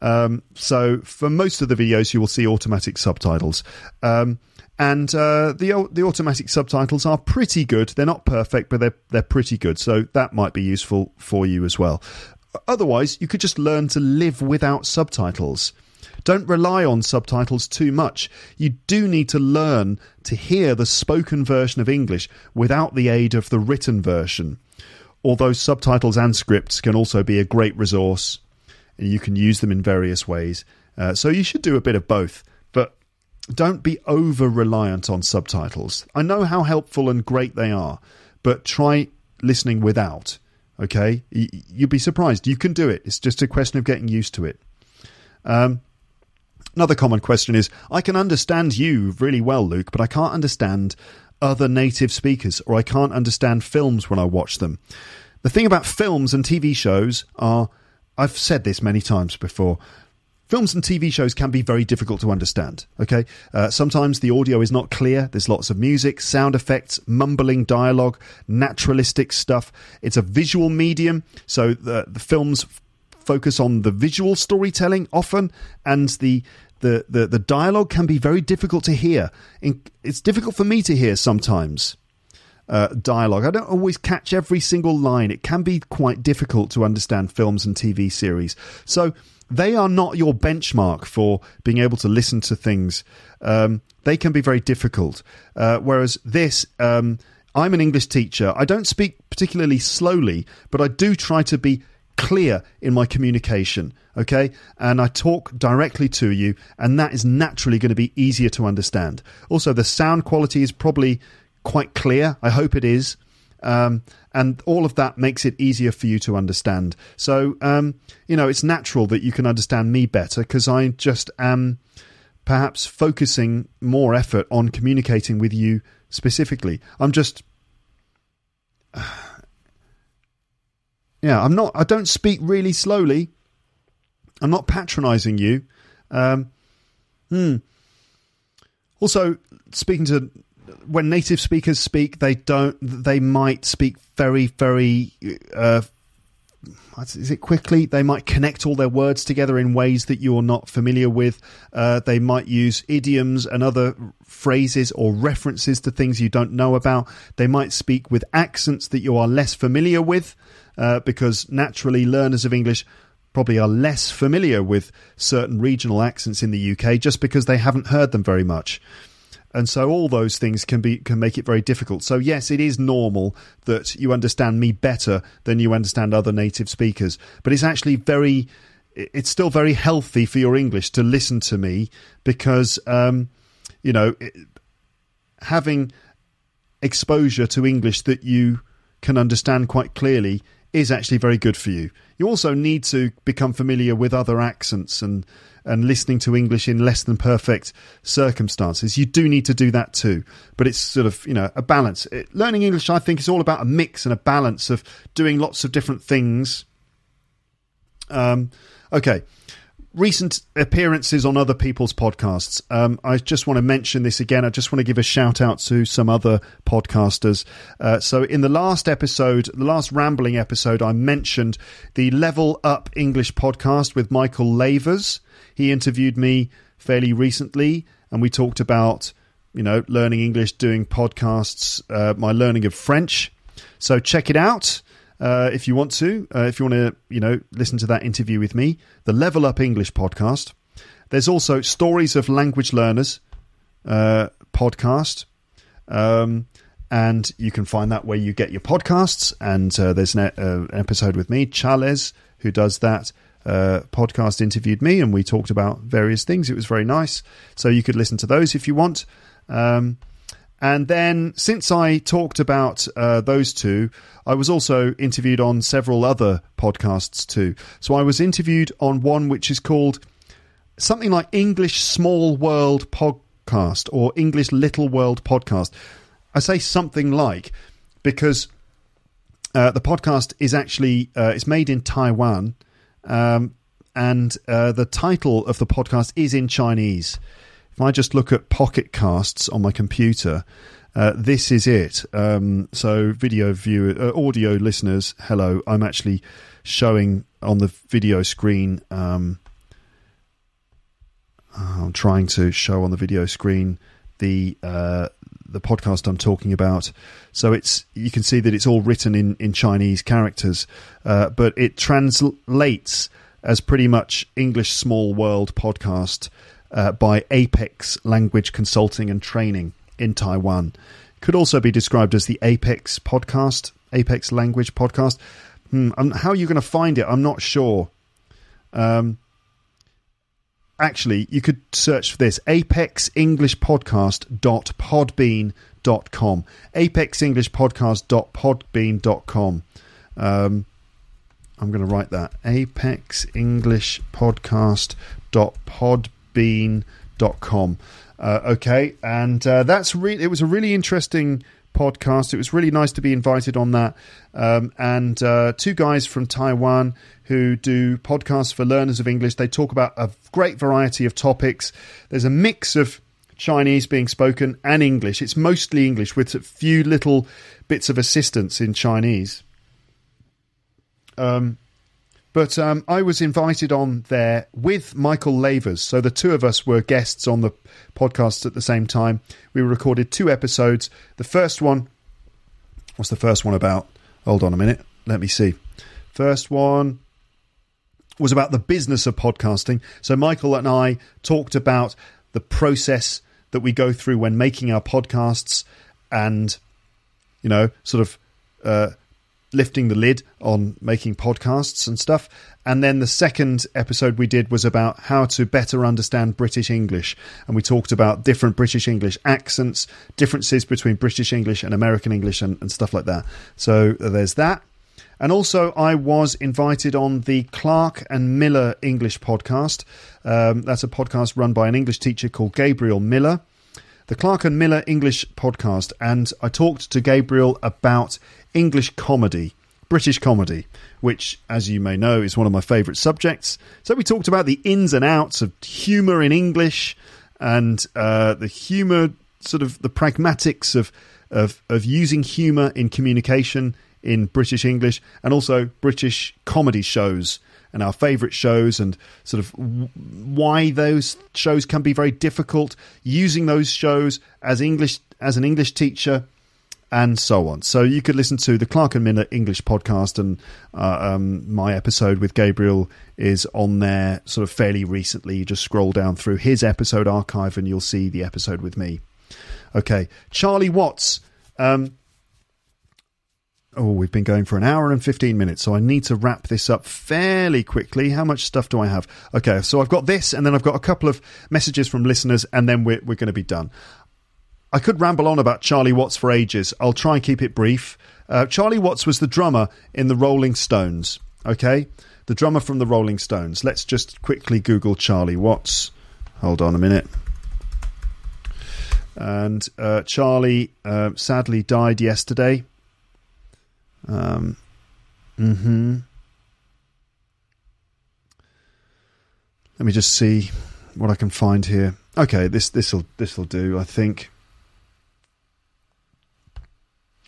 um, so for most of the videos, you will see automatic subtitles. Um, and uh, the the automatic subtitles are pretty good. They're not perfect, but they're they're pretty good. So that might be useful for you as well. Otherwise, you could just learn to live without subtitles. Don't rely on subtitles too much. You do need to learn to hear the spoken version of English without the aid of the written version. Although subtitles and scripts can also be a great resource and you can use them in various ways. Uh, so you should do a bit of both. Don't be over reliant on subtitles. I know how helpful and great they are, but try listening without. Okay, you'd be surprised. You can do it. It's just a question of getting used to it. Um, another common question is I can understand you really well, Luke, but I can't understand other native speakers or I can't understand films when I watch them. The thing about films and TV shows are, I've said this many times before, films and TV shows can be very difficult to understand. Okay, uh, sometimes the audio is not clear. There's lots of music, sound effects, mumbling dialogue, naturalistic stuff. It's a visual medium, so the, the films focus on the visual storytelling often, and the the, the, the dialogue can be very difficult to hear. It's difficult for me to hear sometimes. Uh, dialogue. I don't always catch every single line. It can be quite difficult to understand films and TV series. So they are not your benchmark for being able to listen to things. Um, they can be very difficult. Uh, whereas this, um, I'm an English teacher. I don't speak particularly slowly, but I do try to be clear in my communication. Okay. And I talk directly to you, and that is naturally going to be easier to understand. Also, the sound quality is probably quite clear. I hope it is. Um, and all of that makes it easier for you to understand. So, um, you know, it's natural that you can understand me better because I just am perhaps focusing more effort on communicating with you specifically. I'm just. yeah, I'm not. I don't speak really slowly. I'm not patronizing you. Um, hmm. Also, speaking to when native speakers speak, they don't. They might speak very, very. Uh, is it quickly? They might connect all their words together in ways that you're not familiar with. Uh, they might use idioms and other phrases or references to things you don't know about. They might speak with accents that you are less familiar with, uh, because naturally learners of English probably are less familiar with certain regional accents in the UK just because they haven't heard them very much and so all those things can be can make it very difficult. So yes, it is normal that you understand me better than you understand other native speakers, but it's actually very it's still very healthy for your English to listen to me because um, you know having exposure to English that you can understand quite clearly is actually very good for you. You also need to become familiar with other accents and and listening to English in less than perfect circumstances. You do need to do that too, but it's sort of you know a balance. It, learning English, I think, is all about a mix and a balance of doing lots of different things. Um, okay, recent appearances on other people's podcasts. Um, I just want to mention this again. I just want to give a shout out to some other podcasters. Uh, so, in the last episode, the last rambling episode, I mentioned the Level Up English podcast with Michael Lavers. He interviewed me fairly recently, and we talked about you know learning English, doing podcasts, uh, my learning of French. So check it out. Uh, if you want to, uh, if you want to, you know, listen to that interview with me, the Level Up English podcast. There's also Stories of Language Learners uh, podcast, um, and you can find that where you get your podcasts. And uh, there's an, uh, an, episode with me, Charles, who does that. Uh, podcast interviewed me, and we talked about various things. It was very nice, so you could listen to those if you want. Um, and then, since I talked about uh, those two, I was also interviewed on several other podcasts too. So I was interviewed on one which is called something like English Small World Podcast or English Little World Podcast. I say something like because uh, the podcast is actually uh, it's made in Taiwan, um, and uh, the title of the podcast is in Chinese. If I just look at Pocket Casts on my computer, uh, this is it. Um, so, video view, uh, audio listeners, hello. I'm actually showing on the video screen. Um, I'm trying to show on the video screen the uh, the podcast I'm talking about. So it's you can see that it's all written in in Chinese characters, uh, but it translates as pretty much English Small World podcast uh, by Apex Language Consulting and Training in Taiwan. Could also be described as the Apex podcast, Apex Language podcast. Hmm, how are you going to find it? I'm not sure. Um, actually, you could search for this apex english podcast.podbean.com. apexenglishpodcast.podbean.com. apexenglishpodcast.podbean.com. Um, I'm going to write that apex english apexenglishpodcast.podbean.com. Uh, okay, and uh, that's re- it was a really interesting podcast. It was really nice to be invited on that. Um, and uh, two guys from Taiwan who do podcasts for learners of English. They talk about a great variety of topics. There's a mix of Chinese being spoken and English. It's mostly English with a few little bits of assistance in Chinese. Um, but um, I was invited on there with Michael Lavers. So the two of us were guests on the podcast at the same time. We recorded two episodes. The first one, what's the first one about? Hold on a minute. Let me see. First one was about the business of podcasting. So Michael and I talked about the process that we go through when making our podcasts and, you know, sort of. Uh, lifting the lid on making podcasts and stuff. And then the second episode we did was about how to better understand British English. And we talked about different British English accents, differences between British English and American English, and, and stuff like that. So uh, there's that. And also, I was invited on the Clark and Miller English podcast. Um, that's a podcast run by an English teacher called Gabriel Miller the Clark and Miller English podcast, and I talked to Gabriel about English comedy, British comedy, which, as you may know, is one of my favourite subjects. So we talked about the ins and outs of humour in English and uh, the humour, sort of the pragmatics of, of, of using humour in communication in British English, and also British comedy shows and our favourite shows and sort of why those shows can be very difficult, using those shows as English as an English teacher, and so on. So you could listen to the Clark and Miller English podcast, and uh, um, my episode with Gabriel is on there sort of fairly recently. You just scroll down through his episode archive, and you'll see the episode with me. Okay, Charlie Watts. Um, Oh, we've been going for an hour and 15 minutes, so I need to wrap this up fairly quickly. How much stuff do I have? Okay, so I've got this, and then I've got a couple of messages from listeners, and then we're, we're going to be done. I could ramble on about Charlie Watts for ages. I'll try and keep it brief. Uh, Charlie Watts was the drummer in the Rolling Stones, okay? The drummer from the Rolling Stones. Let's just quickly Google Charlie Watts. Hold on a minute. And uh, Charlie uh, sadly died yesterday. Um, hmm Let me just see what I can find here. Okay, this this'll this'll do. I think.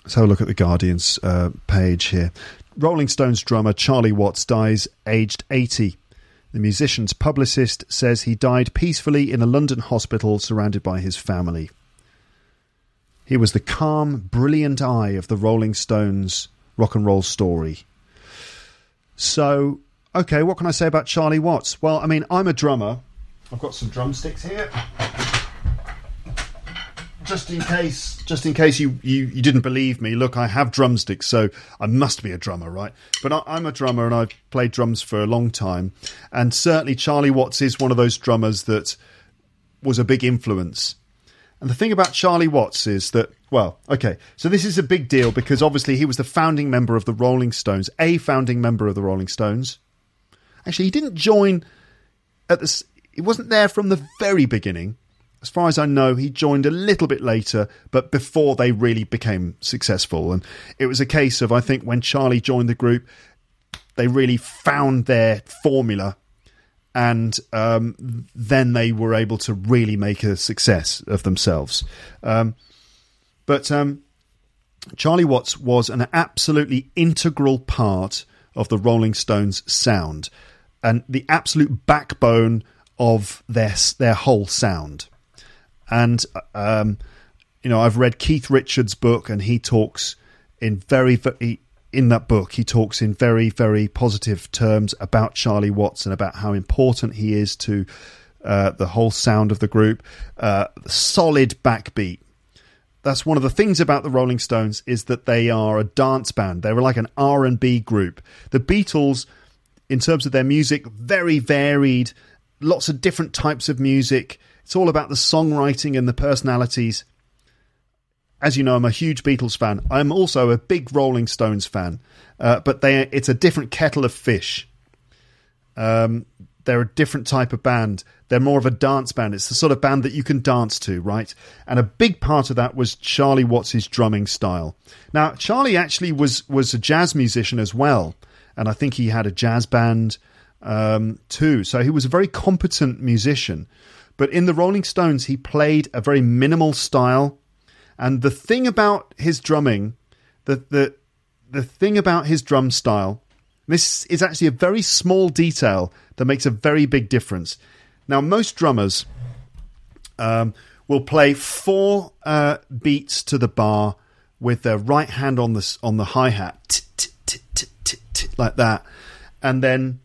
Let's have a look at the Guardian's uh, page here. Rolling Stones drummer Charlie Watts dies aged 80. The musician's publicist says he died peacefully in a London hospital surrounded by his family. He was the calm, brilliant eye of the Rolling Stones rock and roll story. So, okay, what can I say about Charlie Watts? Well, I mean, I'm a drummer. I've got some drumsticks here. Just in case, just in case you, you, you didn't believe me, look, I have drumsticks, so I must be a drummer, right? But I, I'm a drummer, and I've played drums for a long time, and certainly Charlie Watts is one of those drummers that was a big influence. And the thing about Charlie Watts is that well, okay. So this is a big deal because obviously he was the founding member of the Rolling Stones, a founding member of the Rolling Stones. Actually, he didn't join at this. He wasn't there from the very beginning. As far as I know, he joined a little bit later, but before they really became successful. And it was a case of, I think, when Charlie joined the group, they really found their formula and um, then they were able to really make a success of themselves. Um, but um, Charlie Watts was an absolutely integral part of the Rolling Stones sound and the absolute backbone of their their whole sound. And um, you know, I've read Keith Richards' book, and he talks in very, very in that book he talks in very very positive terms about Charlie Watts and about how important he is to uh, the whole sound of the group. Uh, solid backbeat that's one of the things about the Rolling Stones is that they are a dance band. They were like an R&B group. The Beatles in terms of their music very varied lots of different types of music. It's all about the songwriting and the personalities. As you know, I'm a huge Beatles fan. I'm also a big Rolling Stones fan, uh, but they it's a different kettle of fish. Um, they're a different type of band. They're more of a dance band. It's the sort of band that you can dance to, right? And a big part of that was Charlie Watts' drumming style. Now, Charlie actually was was a jazz musician as well, and I think he had a jazz band um, too. So he was a very competent musician. But in the Rolling Stones, he played a very minimal style. And the thing about his drumming, the the the thing about his drum style, this is actually a very small detail that makes a very big difference. Now, most drummers um, will play four uh, beats to the bar with their right hand on the on the hi hat, like that, and then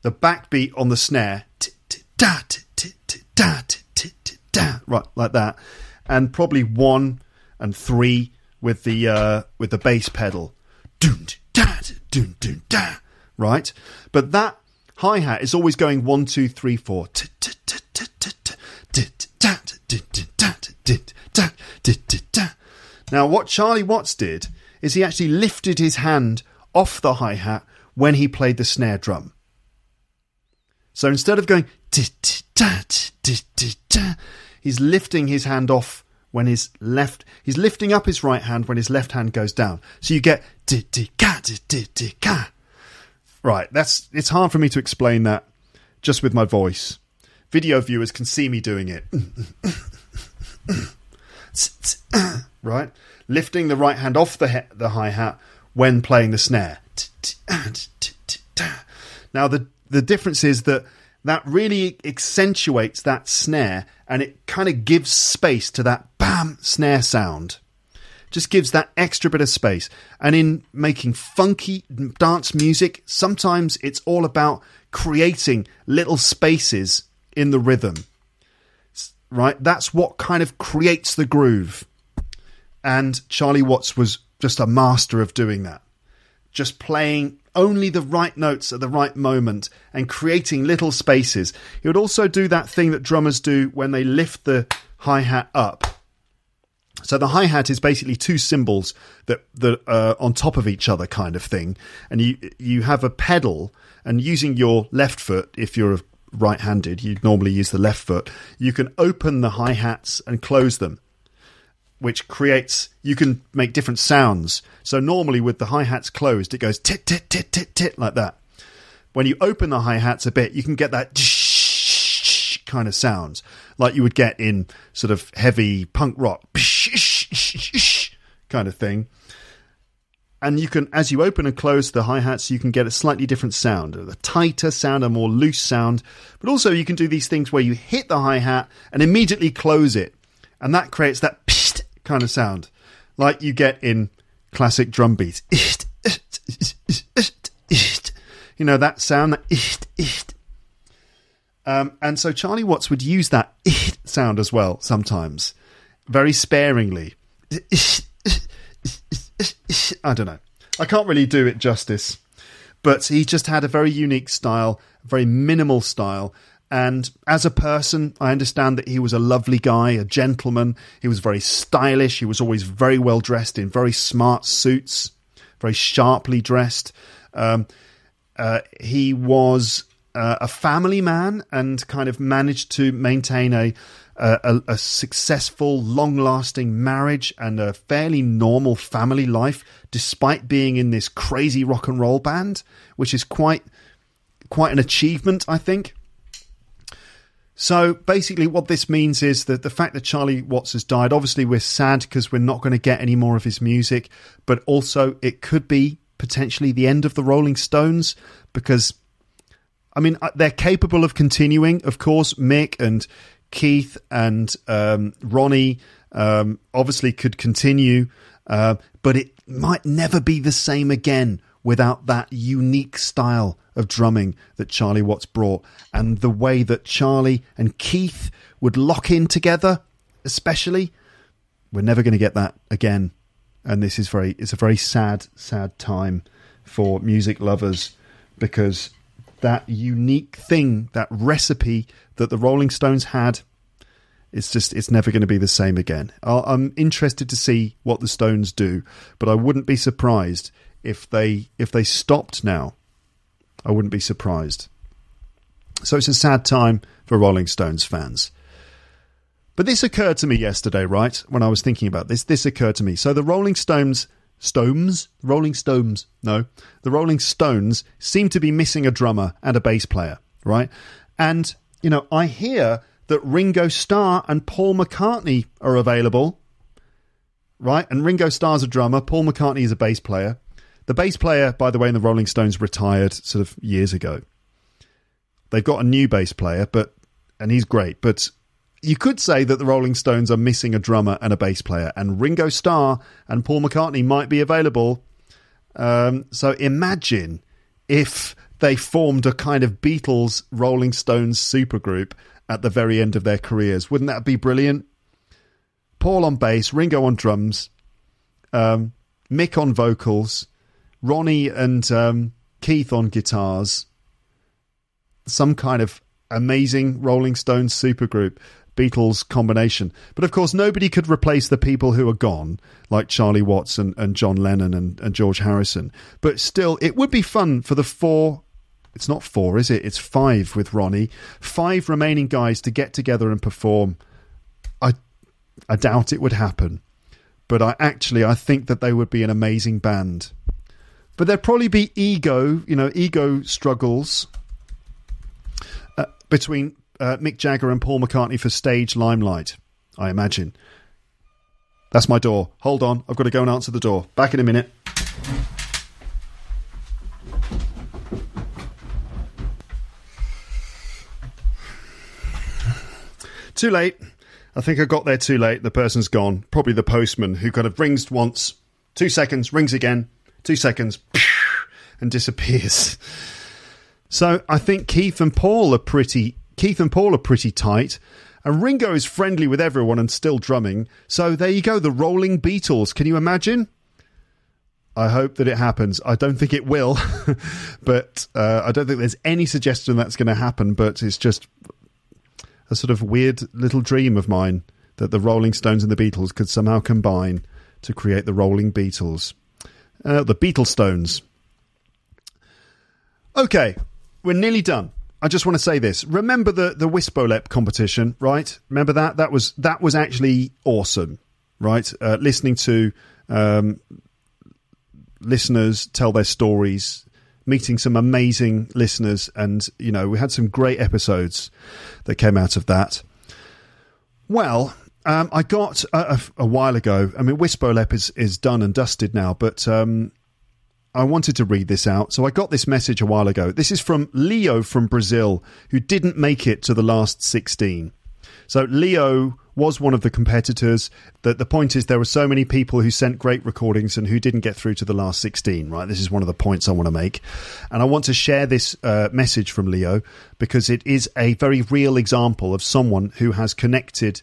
the backbeat on the snare, right like that, and probably one and three with the uh, with the bass pedal, right. But that hi hat is always going one two three four. Now, what Charlie Watts did is he actually lifted his hand off the hi hat when he played the snare drum. So instead of going, he's lifting his hand off when his left, he's lifting up his right hand when his left hand goes down. So you get, right, that's, it's hard for me to explain that just with my voice. Video viewers can see me doing it. right? Lifting the right hand off the, he- the hi hat when playing the snare. Ah, now, the the difference is that that really accentuates that snare and it kind of gives space to that bam snare sound. Just gives that extra bit of space. And in making funky dance music, sometimes it's all about creating little spaces in the rhythm. Right? That's what kind of creates the groove. And Charlie Watts was just a master of doing that. Just playing only the right notes at the right moment and creating little spaces. He would also do that thing that drummers do when they lift the hi hat up. So the hi hat is basically two cymbals that that are on top of each other, kind of thing, and you you have a pedal, and using your left foot, if you're right-handed, you'd normally use the left foot. You can open the hi hats and close them which creates you can make different sounds. So normally with the hi hats closed, it goes tit tit tit tit tit like that. When you open the hi hats a bit, you can get that kind of sounds like you would get in sort of heavy punk rock kind of thing. And you can, as you open and close the hi hats, you can get a slightly different sound, a tighter sound, a more loose sound. But also, you can do these things where you hit the hi hat and immediately close it, and that creates that kind of sound, like you get in classic drum beats. You know that sound, that um, and so Charlie Watts would use that sound as well sometimes, very sparingly. I don't know. I can't really do it justice, but he just had a very unique style, very minimal style, and as a person, I understand that he was a lovely guy, a gentleman. He was very stylish. He was always very well dressed in very smart suits, very sharply dressed. Um, uh, he was uh, a family man and kind of managed to maintain a, a, a successful, long lasting marriage and a fairly normal family life, despite being in this crazy rock and roll band, which is quite quite an achievement, I think. So basically, what this means is that the fact that Charlie Watts has died, obviously, we're sad because we're not going to get any more of his music, but also it could be potentially the end of the Rolling Stones because, I mean, uh, they're capable of continuing. Of course, Mick and Keith and um, Ronnie um, obviously could continue, uh, but it might never be the same again without that unique style of drumming that Charlie Watts brought and the way that Charlie and Keith would lock in together, especially. We're never going to get that again. And this is very, it's a very sad, sad time for music lovers because that unique thing, that recipe that the Rolling Stones had. It's just, it's never going to be the same again. I'm interested to see what the Stones do, but I wouldn't be surprised if they if they stopped now. I wouldn't be surprised. So it's a sad time for Rolling Stones fans. But this occurred to me yesterday, right? When I was thinking about this, this occurred to me. So the Rolling Stones, Stones, Rolling Stones, no, the Rolling Stones seem to be missing a drummer and a bass player, right? And you know, I hear that Ringo Starr and Paul McCartney are available, right? And Ringo Starr's a drummer, Paul McCartney is a bass player. The bass player, by the way, in the Rolling Stones retired sort of years ago. They've got a new bass player, but and he's great, but you could say that the Rolling Stones are missing a drummer and a bass player, and Ringo Starr and Paul McCartney might be available. Um, so imagine if they formed a kind of Beatles Rolling Stones supergroup at the very end of their careers. Wouldn't that be brilliant? Paul on bass, Ringo on drums, um, Mick on vocals, Ronnie and um, Keith on guitars, some kind of amazing Rolling Stones supergroup. Beatles combination. But of course, nobody could replace the people who are gone, like Charlie Watts and, and John Lennon and, and George Harrison. But still, it would be fun for the four. It's not four, is it? It's five with Ronnie. Five remaining guys to get together and perform. I, I doubt it would happen, but I actually I think that they would be an amazing band. But there'd probably be ego, you know, ego struggles uh, between uh, Mick Jagger and Paul McCartney for stage limelight, I imagine. That's my door. Hold on, I've got to go and answer the door. Back in a minute. Too late. I think I got there too late. The person's gone. Probably the postman who kind of rings once, two seconds, rings again, two seconds, and disappears. So I think Keith and Paul are pretty Keith and Paul are pretty tight. And Ringo is friendly with everyone and still drumming. So there you go, the rolling Beatles. Can you imagine? I hope that it happens. I don't think it will, but uh, I don't think there's any suggestion that's going to happen. But it's just a sort of weird little dream of mine that the Rolling Stones and the Beatles could somehow combine to create the Rolling Beatles. Uh, the Beatles Stones. Okay, we're nearly done. I just want to say this. Remember the the Wisbolep competition, right? Remember that? That was that was actually awesome, right? Uh, listening to um, listeners tell their stories, meeting some amazing listeners, and you know we had some great episodes that came out of that. Well, um, I got a, a, a, while ago. I mean, Wisbolep is is done and dusted now, but um, I wanted to read this out. So I got this message a while ago. This is from Leo from Brazil, who didn't make it to the last 16. So Leo was one of the competitors. The, the point is, there were so many people who sent great recordings and who didn't get through to the last 16, right? This is one of the points I want to make. And I want to share this uh, message from Leo because it is a very real example of someone who has connected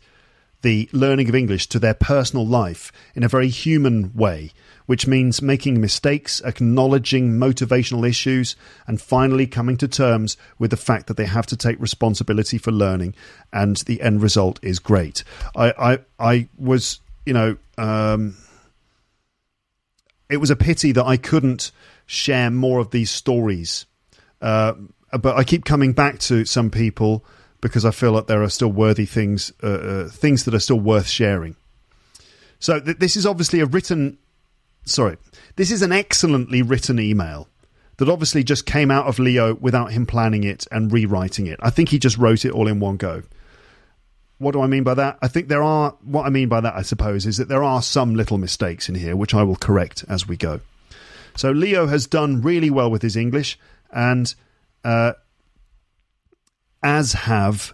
the learning of English to their personal life in a very human way which means making mistakes, acknowledging motivational issues, and finally coming to terms with the fact that they have to take responsibility for learning, and the end result is great. I, I, I was, you know, um, it was a pity that I couldn't share more of these stories, uh, but I keep coming back to some people because I feel like there are still worthy things, uh, uh, things that are still worth sharing. So th- this is obviously a written sorry, this is an excellently written email that obviously just came out of Leo without him planning it and rewriting it. I think he just wrote it all in one go. What do I mean by that? I think there are, what I mean by that, I suppose, is that there are some little mistakes in here, which I will correct as we go. So Leo has done really well with his English, and uh, as have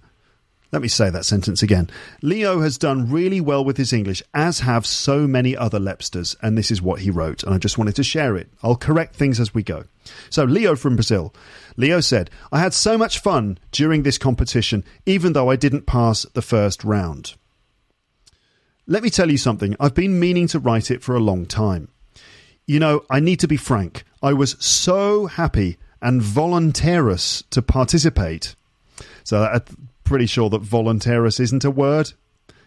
let me say that sentence again. Leo has done really well with his English, as have so many other Lepsters, and this is what he wrote, and I just wanted to share it. I'll correct things as we go. So, Leo from Brazil. Leo said, I had so much fun during this competition, even though I didn't pass the first round. Let me tell you something. I've been meaning to write it for a long time. You know, I need to be frank. I was so happy and voluntarous to participate. So I'm pretty sure that voluntarous isn't a word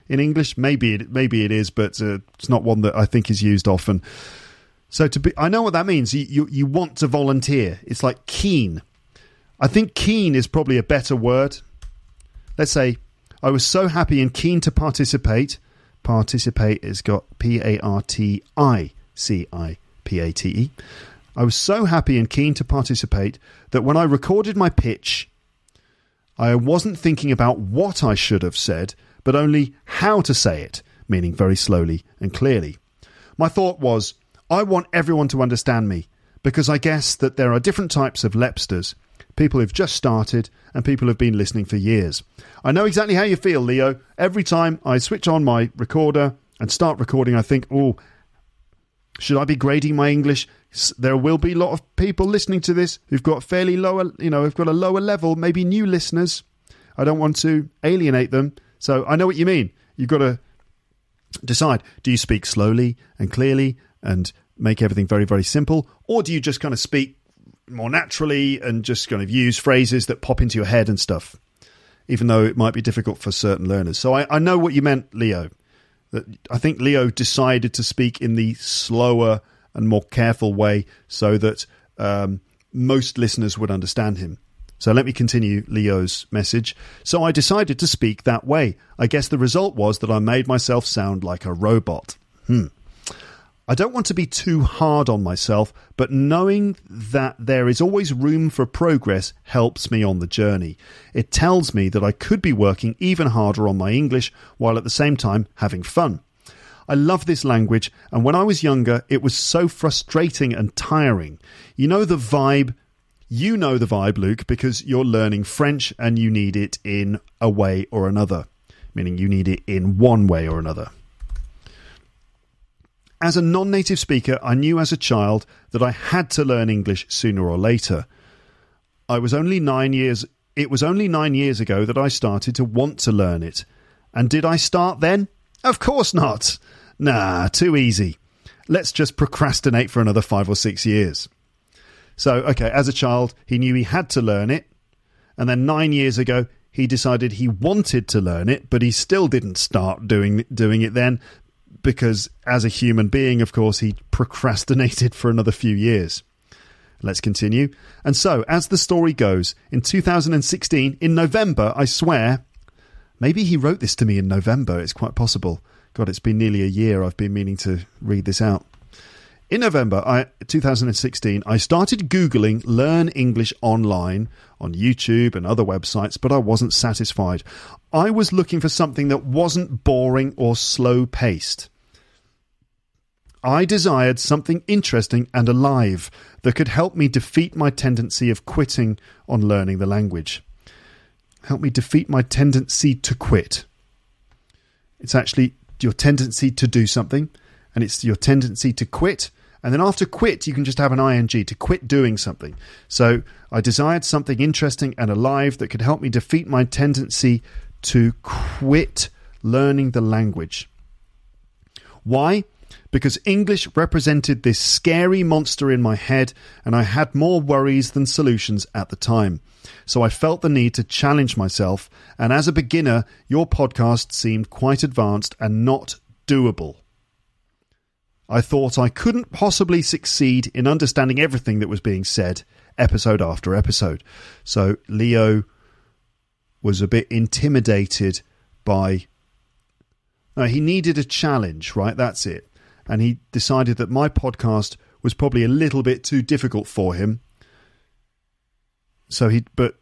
in English. Maybe it, maybe it is, but uh, it's not one that I think is used often. So to be, I know what that means. You, you you want to volunteer. It's like keen. I think keen is probably a better word. Let's say I was so happy and keen to participate. Participate has got P A R T I C I P A T E. I was so happy and keen to participate that when I recorded my pitch, I wasn't thinking about what I should have said, but only how to say it, meaning very slowly and clearly. My thought was, I want everyone to understand me, because I guess that there are different types of Lepsters people who've just started and people who've been listening for years. I know exactly how you feel, Leo. Every time I switch on my recorder and start recording, I think, oh, should I be grading my English? There will be a lot of people listening to this who've got fairly lower, you know, who've got a lower level, maybe new listeners. I don't want to alienate them. So I know what you mean. You've got to decide do you speak slowly and clearly and make everything very, very simple, or do you just kind of speak more naturally and just kind of use phrases that pop into your head and stuff, even though it might be difficult for certain learners. So I, I know what you meant, Leo. That I think Leo decided to speak in the slower and more careful way so that um, most listeners would understand him. So let me continue Leo's message. So I decided to speak that way. I guess the result was that I made myself sound like a robot. Hmm. I don't want to be too hard on myself, but knowing that there is always room for progress helps me on the journey. It tells me that I could be working even harder on my English while at the same time having fun. I love this language, and when I was younger, it was so frustrating and tiring. You know the vibe. You know the vibe, Luke, because you're learning French and you need it in a way or another, meaning you need it in one way or another. As a non native speaker, I knew as a child that I had to learn English sooner or later. I was only nine years it was only nine years ago that I started to want to learn it. And did I start then? Of course not. Nah, too easy. Let's just procrastinate for another five or six years. So, okay, as a child, he knew he had to learn it. And then nine years ago, he decided he wanted to learn it, but he still didn't start doing doing it then because as a human being, of course, he procrastinated for another few years. Let's continue. And so, as the story goes, in 2016, in November, I swear, maybe he wrote this to me in November, it's quite possible. God, it's been nearly a year I've been meaning to read this out. In November I, 2016, I started Googling Learn English Online on YouTube and other websites, but I wasn't satisfied. I was looking for something that wasn't boring or slow paced. I desired something interesting and alive that could help me defeat my tendency of quitting on learning the language. Help me defeat my tendency to quit. It's actually your tendency to do something, and it's your tendency to quit. And then after quit, you can just have an ing to quit doing something. So I desired something interesting and alive that could help me defeat my tendency to quit learning the language. Why? Because English represented this scary monster in my head, and I had more worries than solutions at the time. So I felt the need to challenge myself, and as a beginner, your podcast seemed quite advanced and not doable. I thought I couldn't possibly succeed in understanding everything that was being said, episode after episode. So Leo was a bit intimidated by. No, he needed a challenge, right? That's it. And he decided that my podcast was probably a little bit too difficult for him. So he, but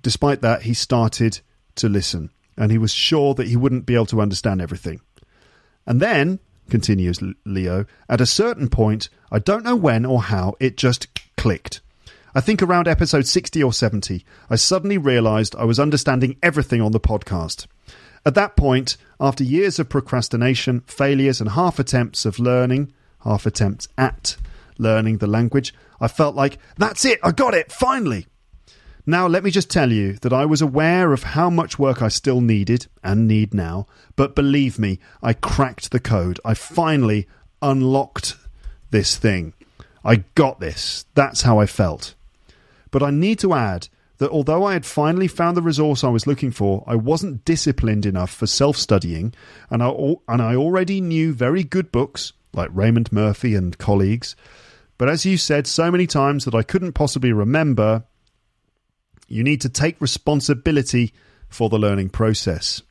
despite that, he started to listen and he was sure that he wouldn't be able to understand everything. And then, continues Leo, at a certain point, I don't know when or how, it just clicked. I think around episode 60 or 70, I suddenly realised I was understanding everything on the podcast. At that point, after years of procrastination, failures, and half attempts of learning, half attempts at learning the language, I felt like, that's it, I got it, finally. Now, let me just tell you that I was aware of how much work I still needed and need now, but believe me, I cracked the code. I finally unlocked this thing. I got this. That's how I felt. But I need to add that although I had finally found the resource I was looking for, I wasn't disciplined enough for self studying, and I, and I already knew very good books like Raymond Murphy and colleagues. But as you said so many times that I couldn't possibly remember, you need to take responsibility for the learning process.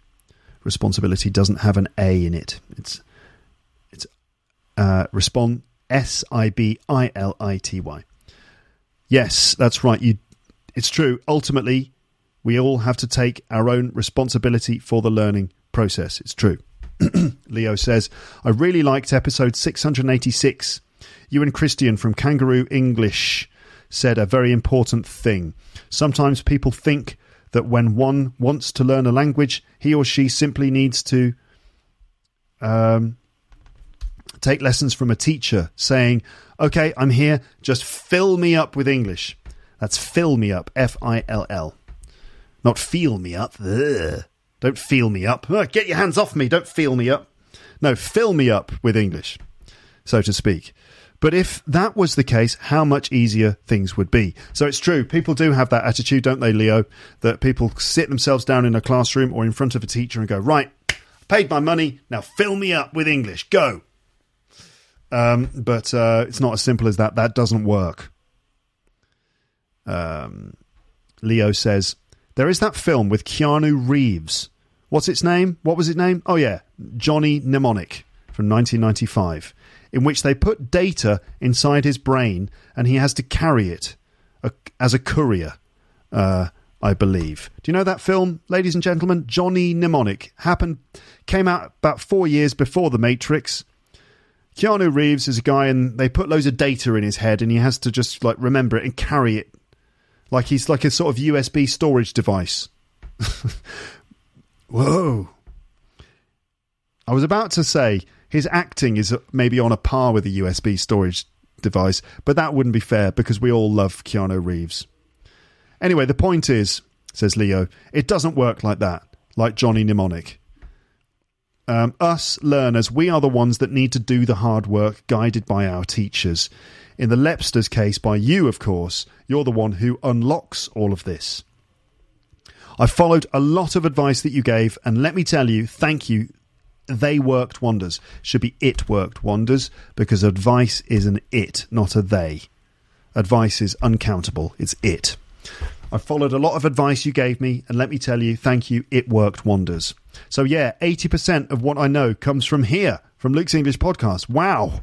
Responsibility doesn't have an A in it. It's it's uh, respond S I B I L I T Y. Yes, that's right. You it's true. Ultimately, we all have to take our own responsibility for the learning process. It's true. Leo says, I really liked episode 686. You and Christian from Kangaroo English said a very important thing. Sometimes people think that when one wants to learn a language, he or she simply needs to um, take lessons from a teacher saying, Okay, I'm here, just fill me up with English. That's fill me up, F I L L. Not feel me up. Ugh. Don't feel me up. get your hands off me. Don't feel me up. No, fill me up with English, so to speak. But if that was the case, how much easier things would be. So it's true, people do have that attitude, don't they, Leo? That people sit themselves down in a classroom or in front of a teacher and go, right, paid my money, now fill me up with English, go. Um, but uh, it's not as simple as that. That doesn't work. Um, Leo says, There is that film with Keanu Reeves. What's its name? What was its name? Oh, yeah, Johnny Mnemonic from 1995, in which they put data inside his brain and he has to carry it as a courier, uh, I believe. Do you know that film, ladies and gentlemen? Johnny Mnemonic happened, came out about four years before The Matrix. Keanu Reeves is a guy, and they put loads of data in his head, and he has to just like remember it and carry it like he's like a sort of USB storage device. Whoa. I was about to say his acting is maybe on a par with a USB storage device, but that wouldn't be fair because we all love Keanu Reeves. Anyway, the point is, says Leo, it doesn't work like that, like Johnny Mnemonic. Um, us learners, we are the ones that need to do the hard work guided by our teachers. In the Lepsters case, by you, of course, you're the one who unlocks all of this. I followed a lot of advice that you gave, and let me tell you, thank you. They worked wonders. Should be it worked wonders because advice is an it, not a they. Advice is uncountable. It's it. I followed a lot of advice you gave me, and let me tell you, thank you. It worked wonders. So, yeah, 80% of what I know comes from here, from Luke's English podcast. Wow.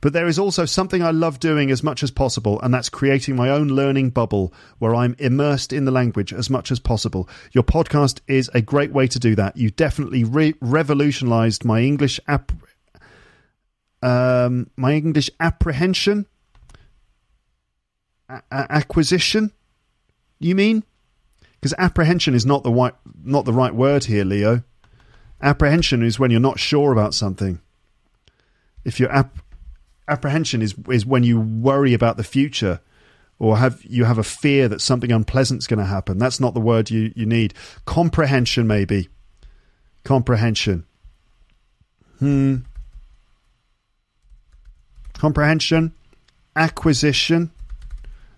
But there is also something I love doing as much as possible, and that's creating my own learning bubble where I'm immersed in the language as much as possible. Your podcast is a great way to do that. You definitely re- revolutionized my English app. Um, my English apprehension, a- acquisition. You mean? Because apprehension is not the right, not the right word here, Leo. Apprehension is when you're not sure about something. If you're app- apprehension is is when you worry about the future or have you have a fear that something unpleasant's going to happen. That's not the word you, you need. Comprehension, maybe. Comprehension. Hmm. Comprehension, acquisition,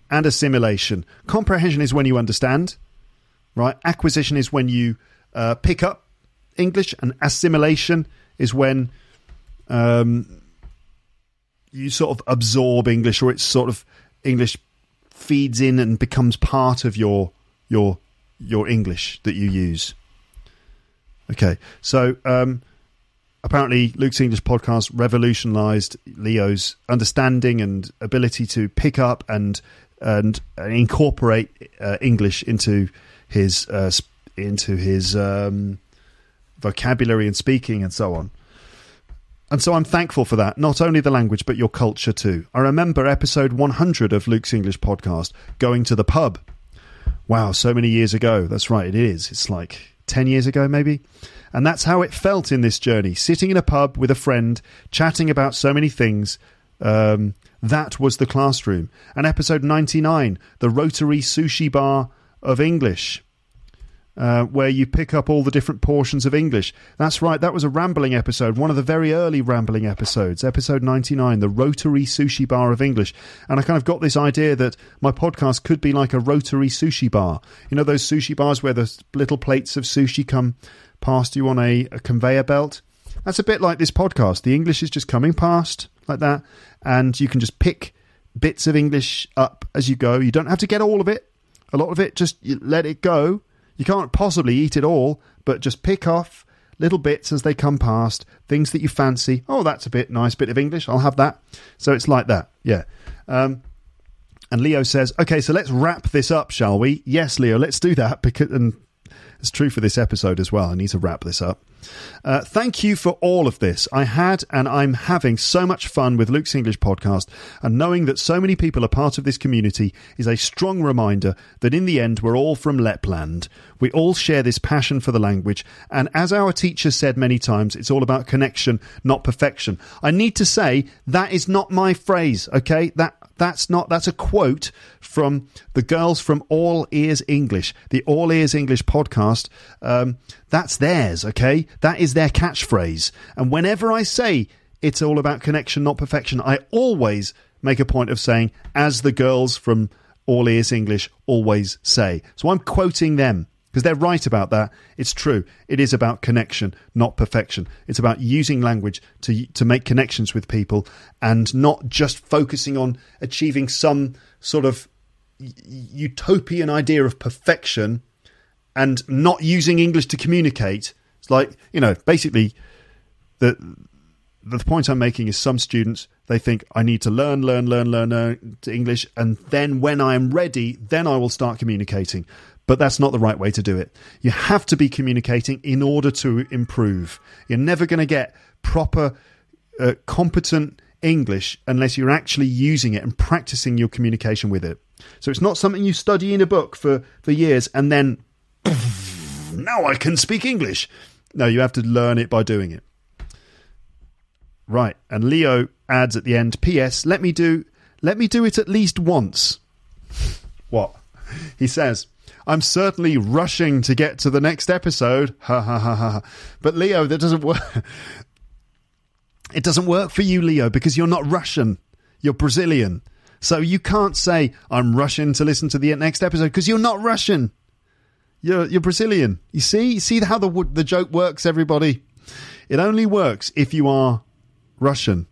and assimilation. Comprehension is when you understand, right? Acquisition is when you uh, pick up English, and assimilation is when um, you sort of absorb English, or it's sort of English feeds in and becomes part of your your your English that you use. Okay, so um, apparently Luke's English podcast revolutionized Leo's understanding and ability to pick up and and incorporate uh, English into his uh, into his um, vocabulary and speaking and so on. And so I'm thankful for that, not only the language, but your culture too. I remember episode 100 of Luke's English podcast, going to the pub. Wow, so many years ago. That's right, it is. It's like 10 years ago, maybe. And that's how it felt in this journey, sitting in a pub with a friend, chatting about so many things. Um, that was the classroom. And episode 99, the Rotary Sushi Bar of English. uh, where you pick up all the different portions of English. That's right, that was a rambling episode, one of the very early rambling episodes, episode 99, the Rotary Sushi Bar of English. And I kind of got this idea that my podcast could be like a rotary sushi bar. You know, those sushi bars where the little plates of sushi come past you on a, a conveyor belt? That's a bit like this podcast. The English is just coming past like that, and you can just pick bits of English up as you go. You don't have to get all of it. A lot of it, just let it go you can't possibly eat it all, but just pick off little bits as they come past, things that you fancy. Oh, that's a bit nice bit of English. I'll have that. So it's like that. Yeah. Um, and Leo says, "Okay, so let's wrap this up, shall we?" Yes, Leo, let's do that because and it's true for this episode as well. I need to wrap this up. Uh, thank you for all of this. I had and I'm having so much fun with Luke's English podcast, and knowing that so many people are part of this community is a strong reminder that in the end we're all from Lapland. We all share this passion for the language, and as our teacher said many times, it's all about connection, not perfection. I need to say that is not my phrase, okay? That that's not that's a quote from the girls from All Ears English, the All Ears English podcast. Um, that's theirs, okay? That is their catchphrase. And whenever I say it's all about connection, not perfection, I always make a point of saying, as the girls from All Ears English always say. So I'm quoting them because they're right about that. It's true. It is about connection, not perfection. It's about using language to to make connections with people and not just focusing on achieving some sort of utopian idea of perfection and not using English to communicate. It's like you know, basically the the point I'm making is some students they think I need to learn, learn, learn, learn, learn English, and then when I am ready, then I will start communicating but that's not the right way to do it. You have to be communicating in order to improve. You're never going to get proper, uh, competent English unless you're actually using it and practicing your communication with it. So it's not something you study in a book for, for years and then now I can speak English. No, you have to learn it by doing it. Right, and Leo adds at the end, P.S. Let me do let me do it at least once. what? He says, I'm certainly rushing to get to the next episode. Ha ha ha ha. But Leo, that doesn't work. It doesn't work for you, Leo, because you're not Russian. You're Brazilian. So you can't say, I'm rushing to listen to the next episode because you're not Russian. You're, you're Brazilian. You see? You see how the, the joke works, everybody? It only works if you are Russian.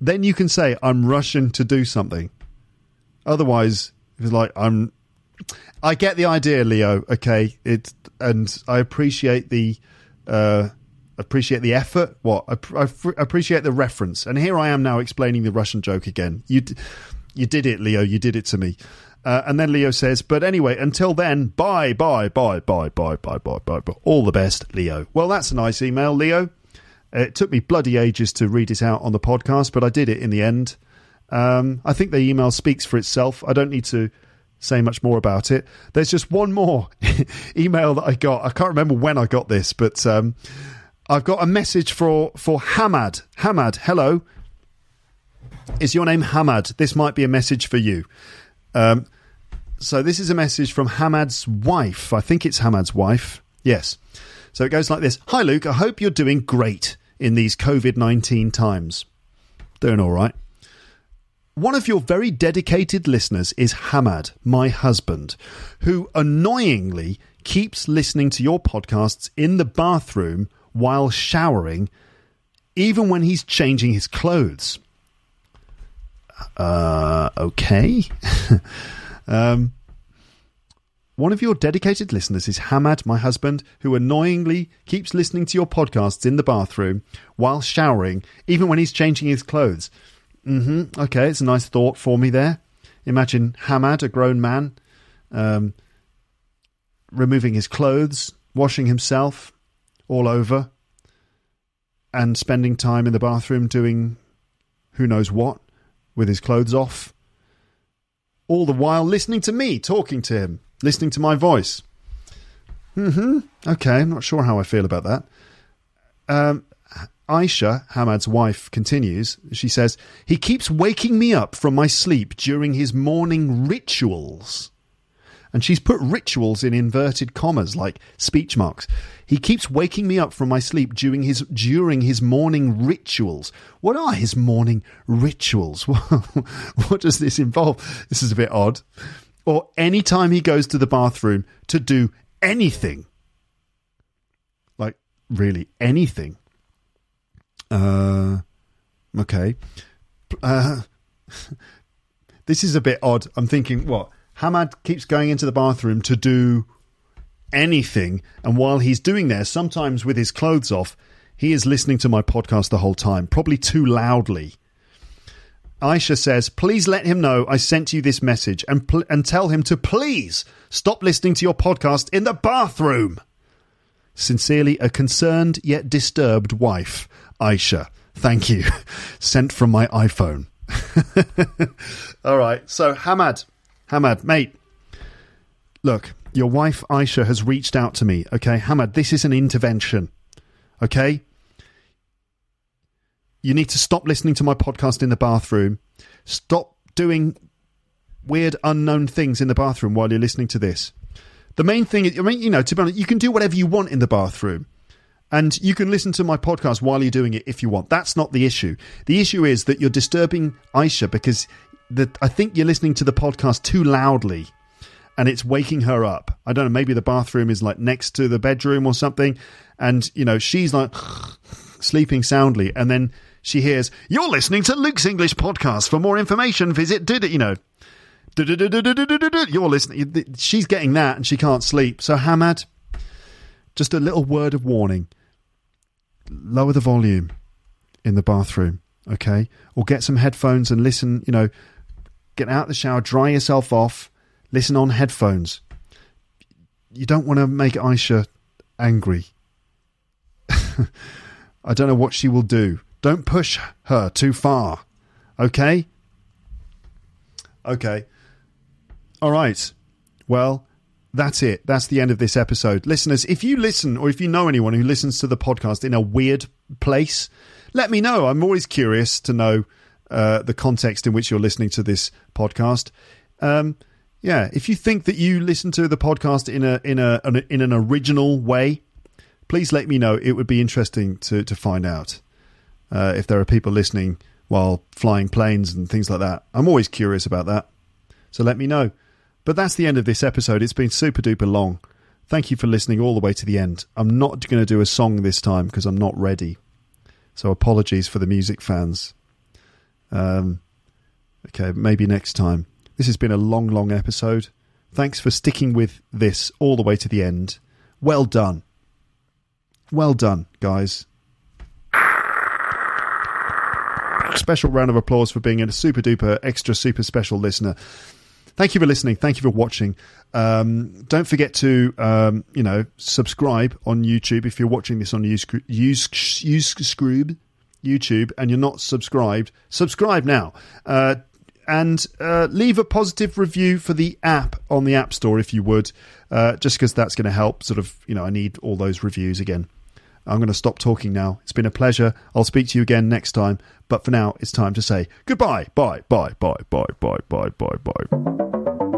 Then you can say, I'm Russian to do something. Otherwise, it's like, I'm I get the idea, Leo. Okay, it and I appreciate the uh, appreciate the effort. What I, I, appreciate the reference. And here I am now explaining the Russian joke again. You you did it, Leo. You did it to me. Uh, and then Leo says, "But anyway, until then, bye, bye, bye, bye, bye, bye, bye, bye, bye. All the best, Leo." Well, that's a nice email, Leo. It took me bloody ages to read it out on the podcast, but I did it in the end. Um, I think the email speaks for itself. I don't need to say much more about it. There's just one more email that I got. I can't remember when I got this, but um, I've got a message for for Hamad. Hamad, hello. Is your name Hamad? This might be a message for you. Um, so this is a message from Hamad's wife. I think it's Hamad's wife. Yes. So it goes like this Hi, Luke. I hope you're doing great in these COVID 19 times. Doing all right. One of your very dedicated listeners is Hamad, my husband, who annoyingly keeps listening to your podcasts in the bathroom while showering, even when he's changing his clothes. Uh, okay. um, one of your dedicated listeners is Hamad, my husband, who annoyingly keeps listening to your podcasts in the bathroom while showering, even when he's changing his clothes. Mm-hmm. Okay, it's a nice thought for me there. Imagine Hamad, a grown man, um, removing his clothes, washing himself all over, and spending time in the bathroom doing who knows what with his clothes off. All the while listening to me talking to him, listening to my voice. Hmm. Okay, I'm not sure how I feel about that. Um, Aisha, Hamad's wife, continues. She says, He keeps waking me up from my sleep during his morning rituals. And she's put rituals in inverted commas like speech marks. He keeps waking me up from my sleep during his during his morning rituals. What are his morning rituals? what does this involve? This is a bit odd. Or any time he goes to the bathroom to do anything. Like really anything. Uh okay. Uh this is a bit odd. I'm thinking, what? Hamad keeps going into the bathroom to do anything, and while he's doing there, sometimes with his clothes off, he is listening to my podcast the whole time, probably too loudly. Aisha says, "Please let him know I sent you this message, and pl- and tell him to please stop listening to your podcast in the bathroom." Sincerely, a concerned yet disturbed wife, Aisha. Thank you. Sent from my iPhone. All right. So, Hamad, Hamad, mate, look, your wife Aisha has reached out to me. Okay, Hamad, this is an intervention. Okay. You need to stop listening to my podcast in the bathroom. Stop doing weird, unknown things in the bathroom while you're listening to this. The main thing, I mean, you know, to be honest, you can do whatever you want in the bathroom. And you can listen to my podcast while you're doing it if you want. That's not the issue. The issue is that you're disturbing Aisha because I think you're listening to the podcast too loudly and it's waking her up. I don't know, maybe the bathroom is like next to the bedroom or something. And, you know, she's like sleeping soundly. And then she hears, You're listening to Luke's English podcast. For more information, visit, did it, you know, you're listening. She's getting that and she can't sleep. So, Hamad, just a little word of warning lower the volume in the bathroom, okay? Or get some headphones and listen, you know, get out of the shower, dry yourself off, listen on headphones. You don't want to make Aisha angry. I don't know what she will do. Don't push her too far, okay? Okay. All right. Well, that's it. That's the end of this episode. Listeners, if you listen or if you know anyone who listens to the podcast in a weird place, let me know. I'm always curious to know uh, the context in which you're listening to this podcast. Um, yeah, if you think that you listen to the podcast in a in a in an original way, please let me know. It would be interesting to to find out uh, if there are people listening while flying planes and things like that. I'm always curious about that. So let me know. But that's the end of this episode. It's been super duper long. Thank you for listening all the way to the end. I'm not going to do a song this time because I'm not ready. So apologies for the music fans. Um, okay, maybe next time. This has been a long, long episode. Thanks for sticking with this all the way to the end. Well done. Well done, guys. Special round of applause for being a super duper extra super special listener thank you for listening. Thank you for watching. Um, don't forget to um, you know subscribe on YouTube if you're watching this on use use use YouTube and you're not subscribed. Subscribe now. Uh, and uh, leave a positive review for the app on the App Store if you would, uh, just because that's going to help. Sort of, you know, I need all those reviews again. I'm going to stop talking now. It's been a pleasure. I'll speak to you again next time. But for now, it's time to say goodbye. Bye, bye, bye, bye, bye, bye, bye, bye, bye.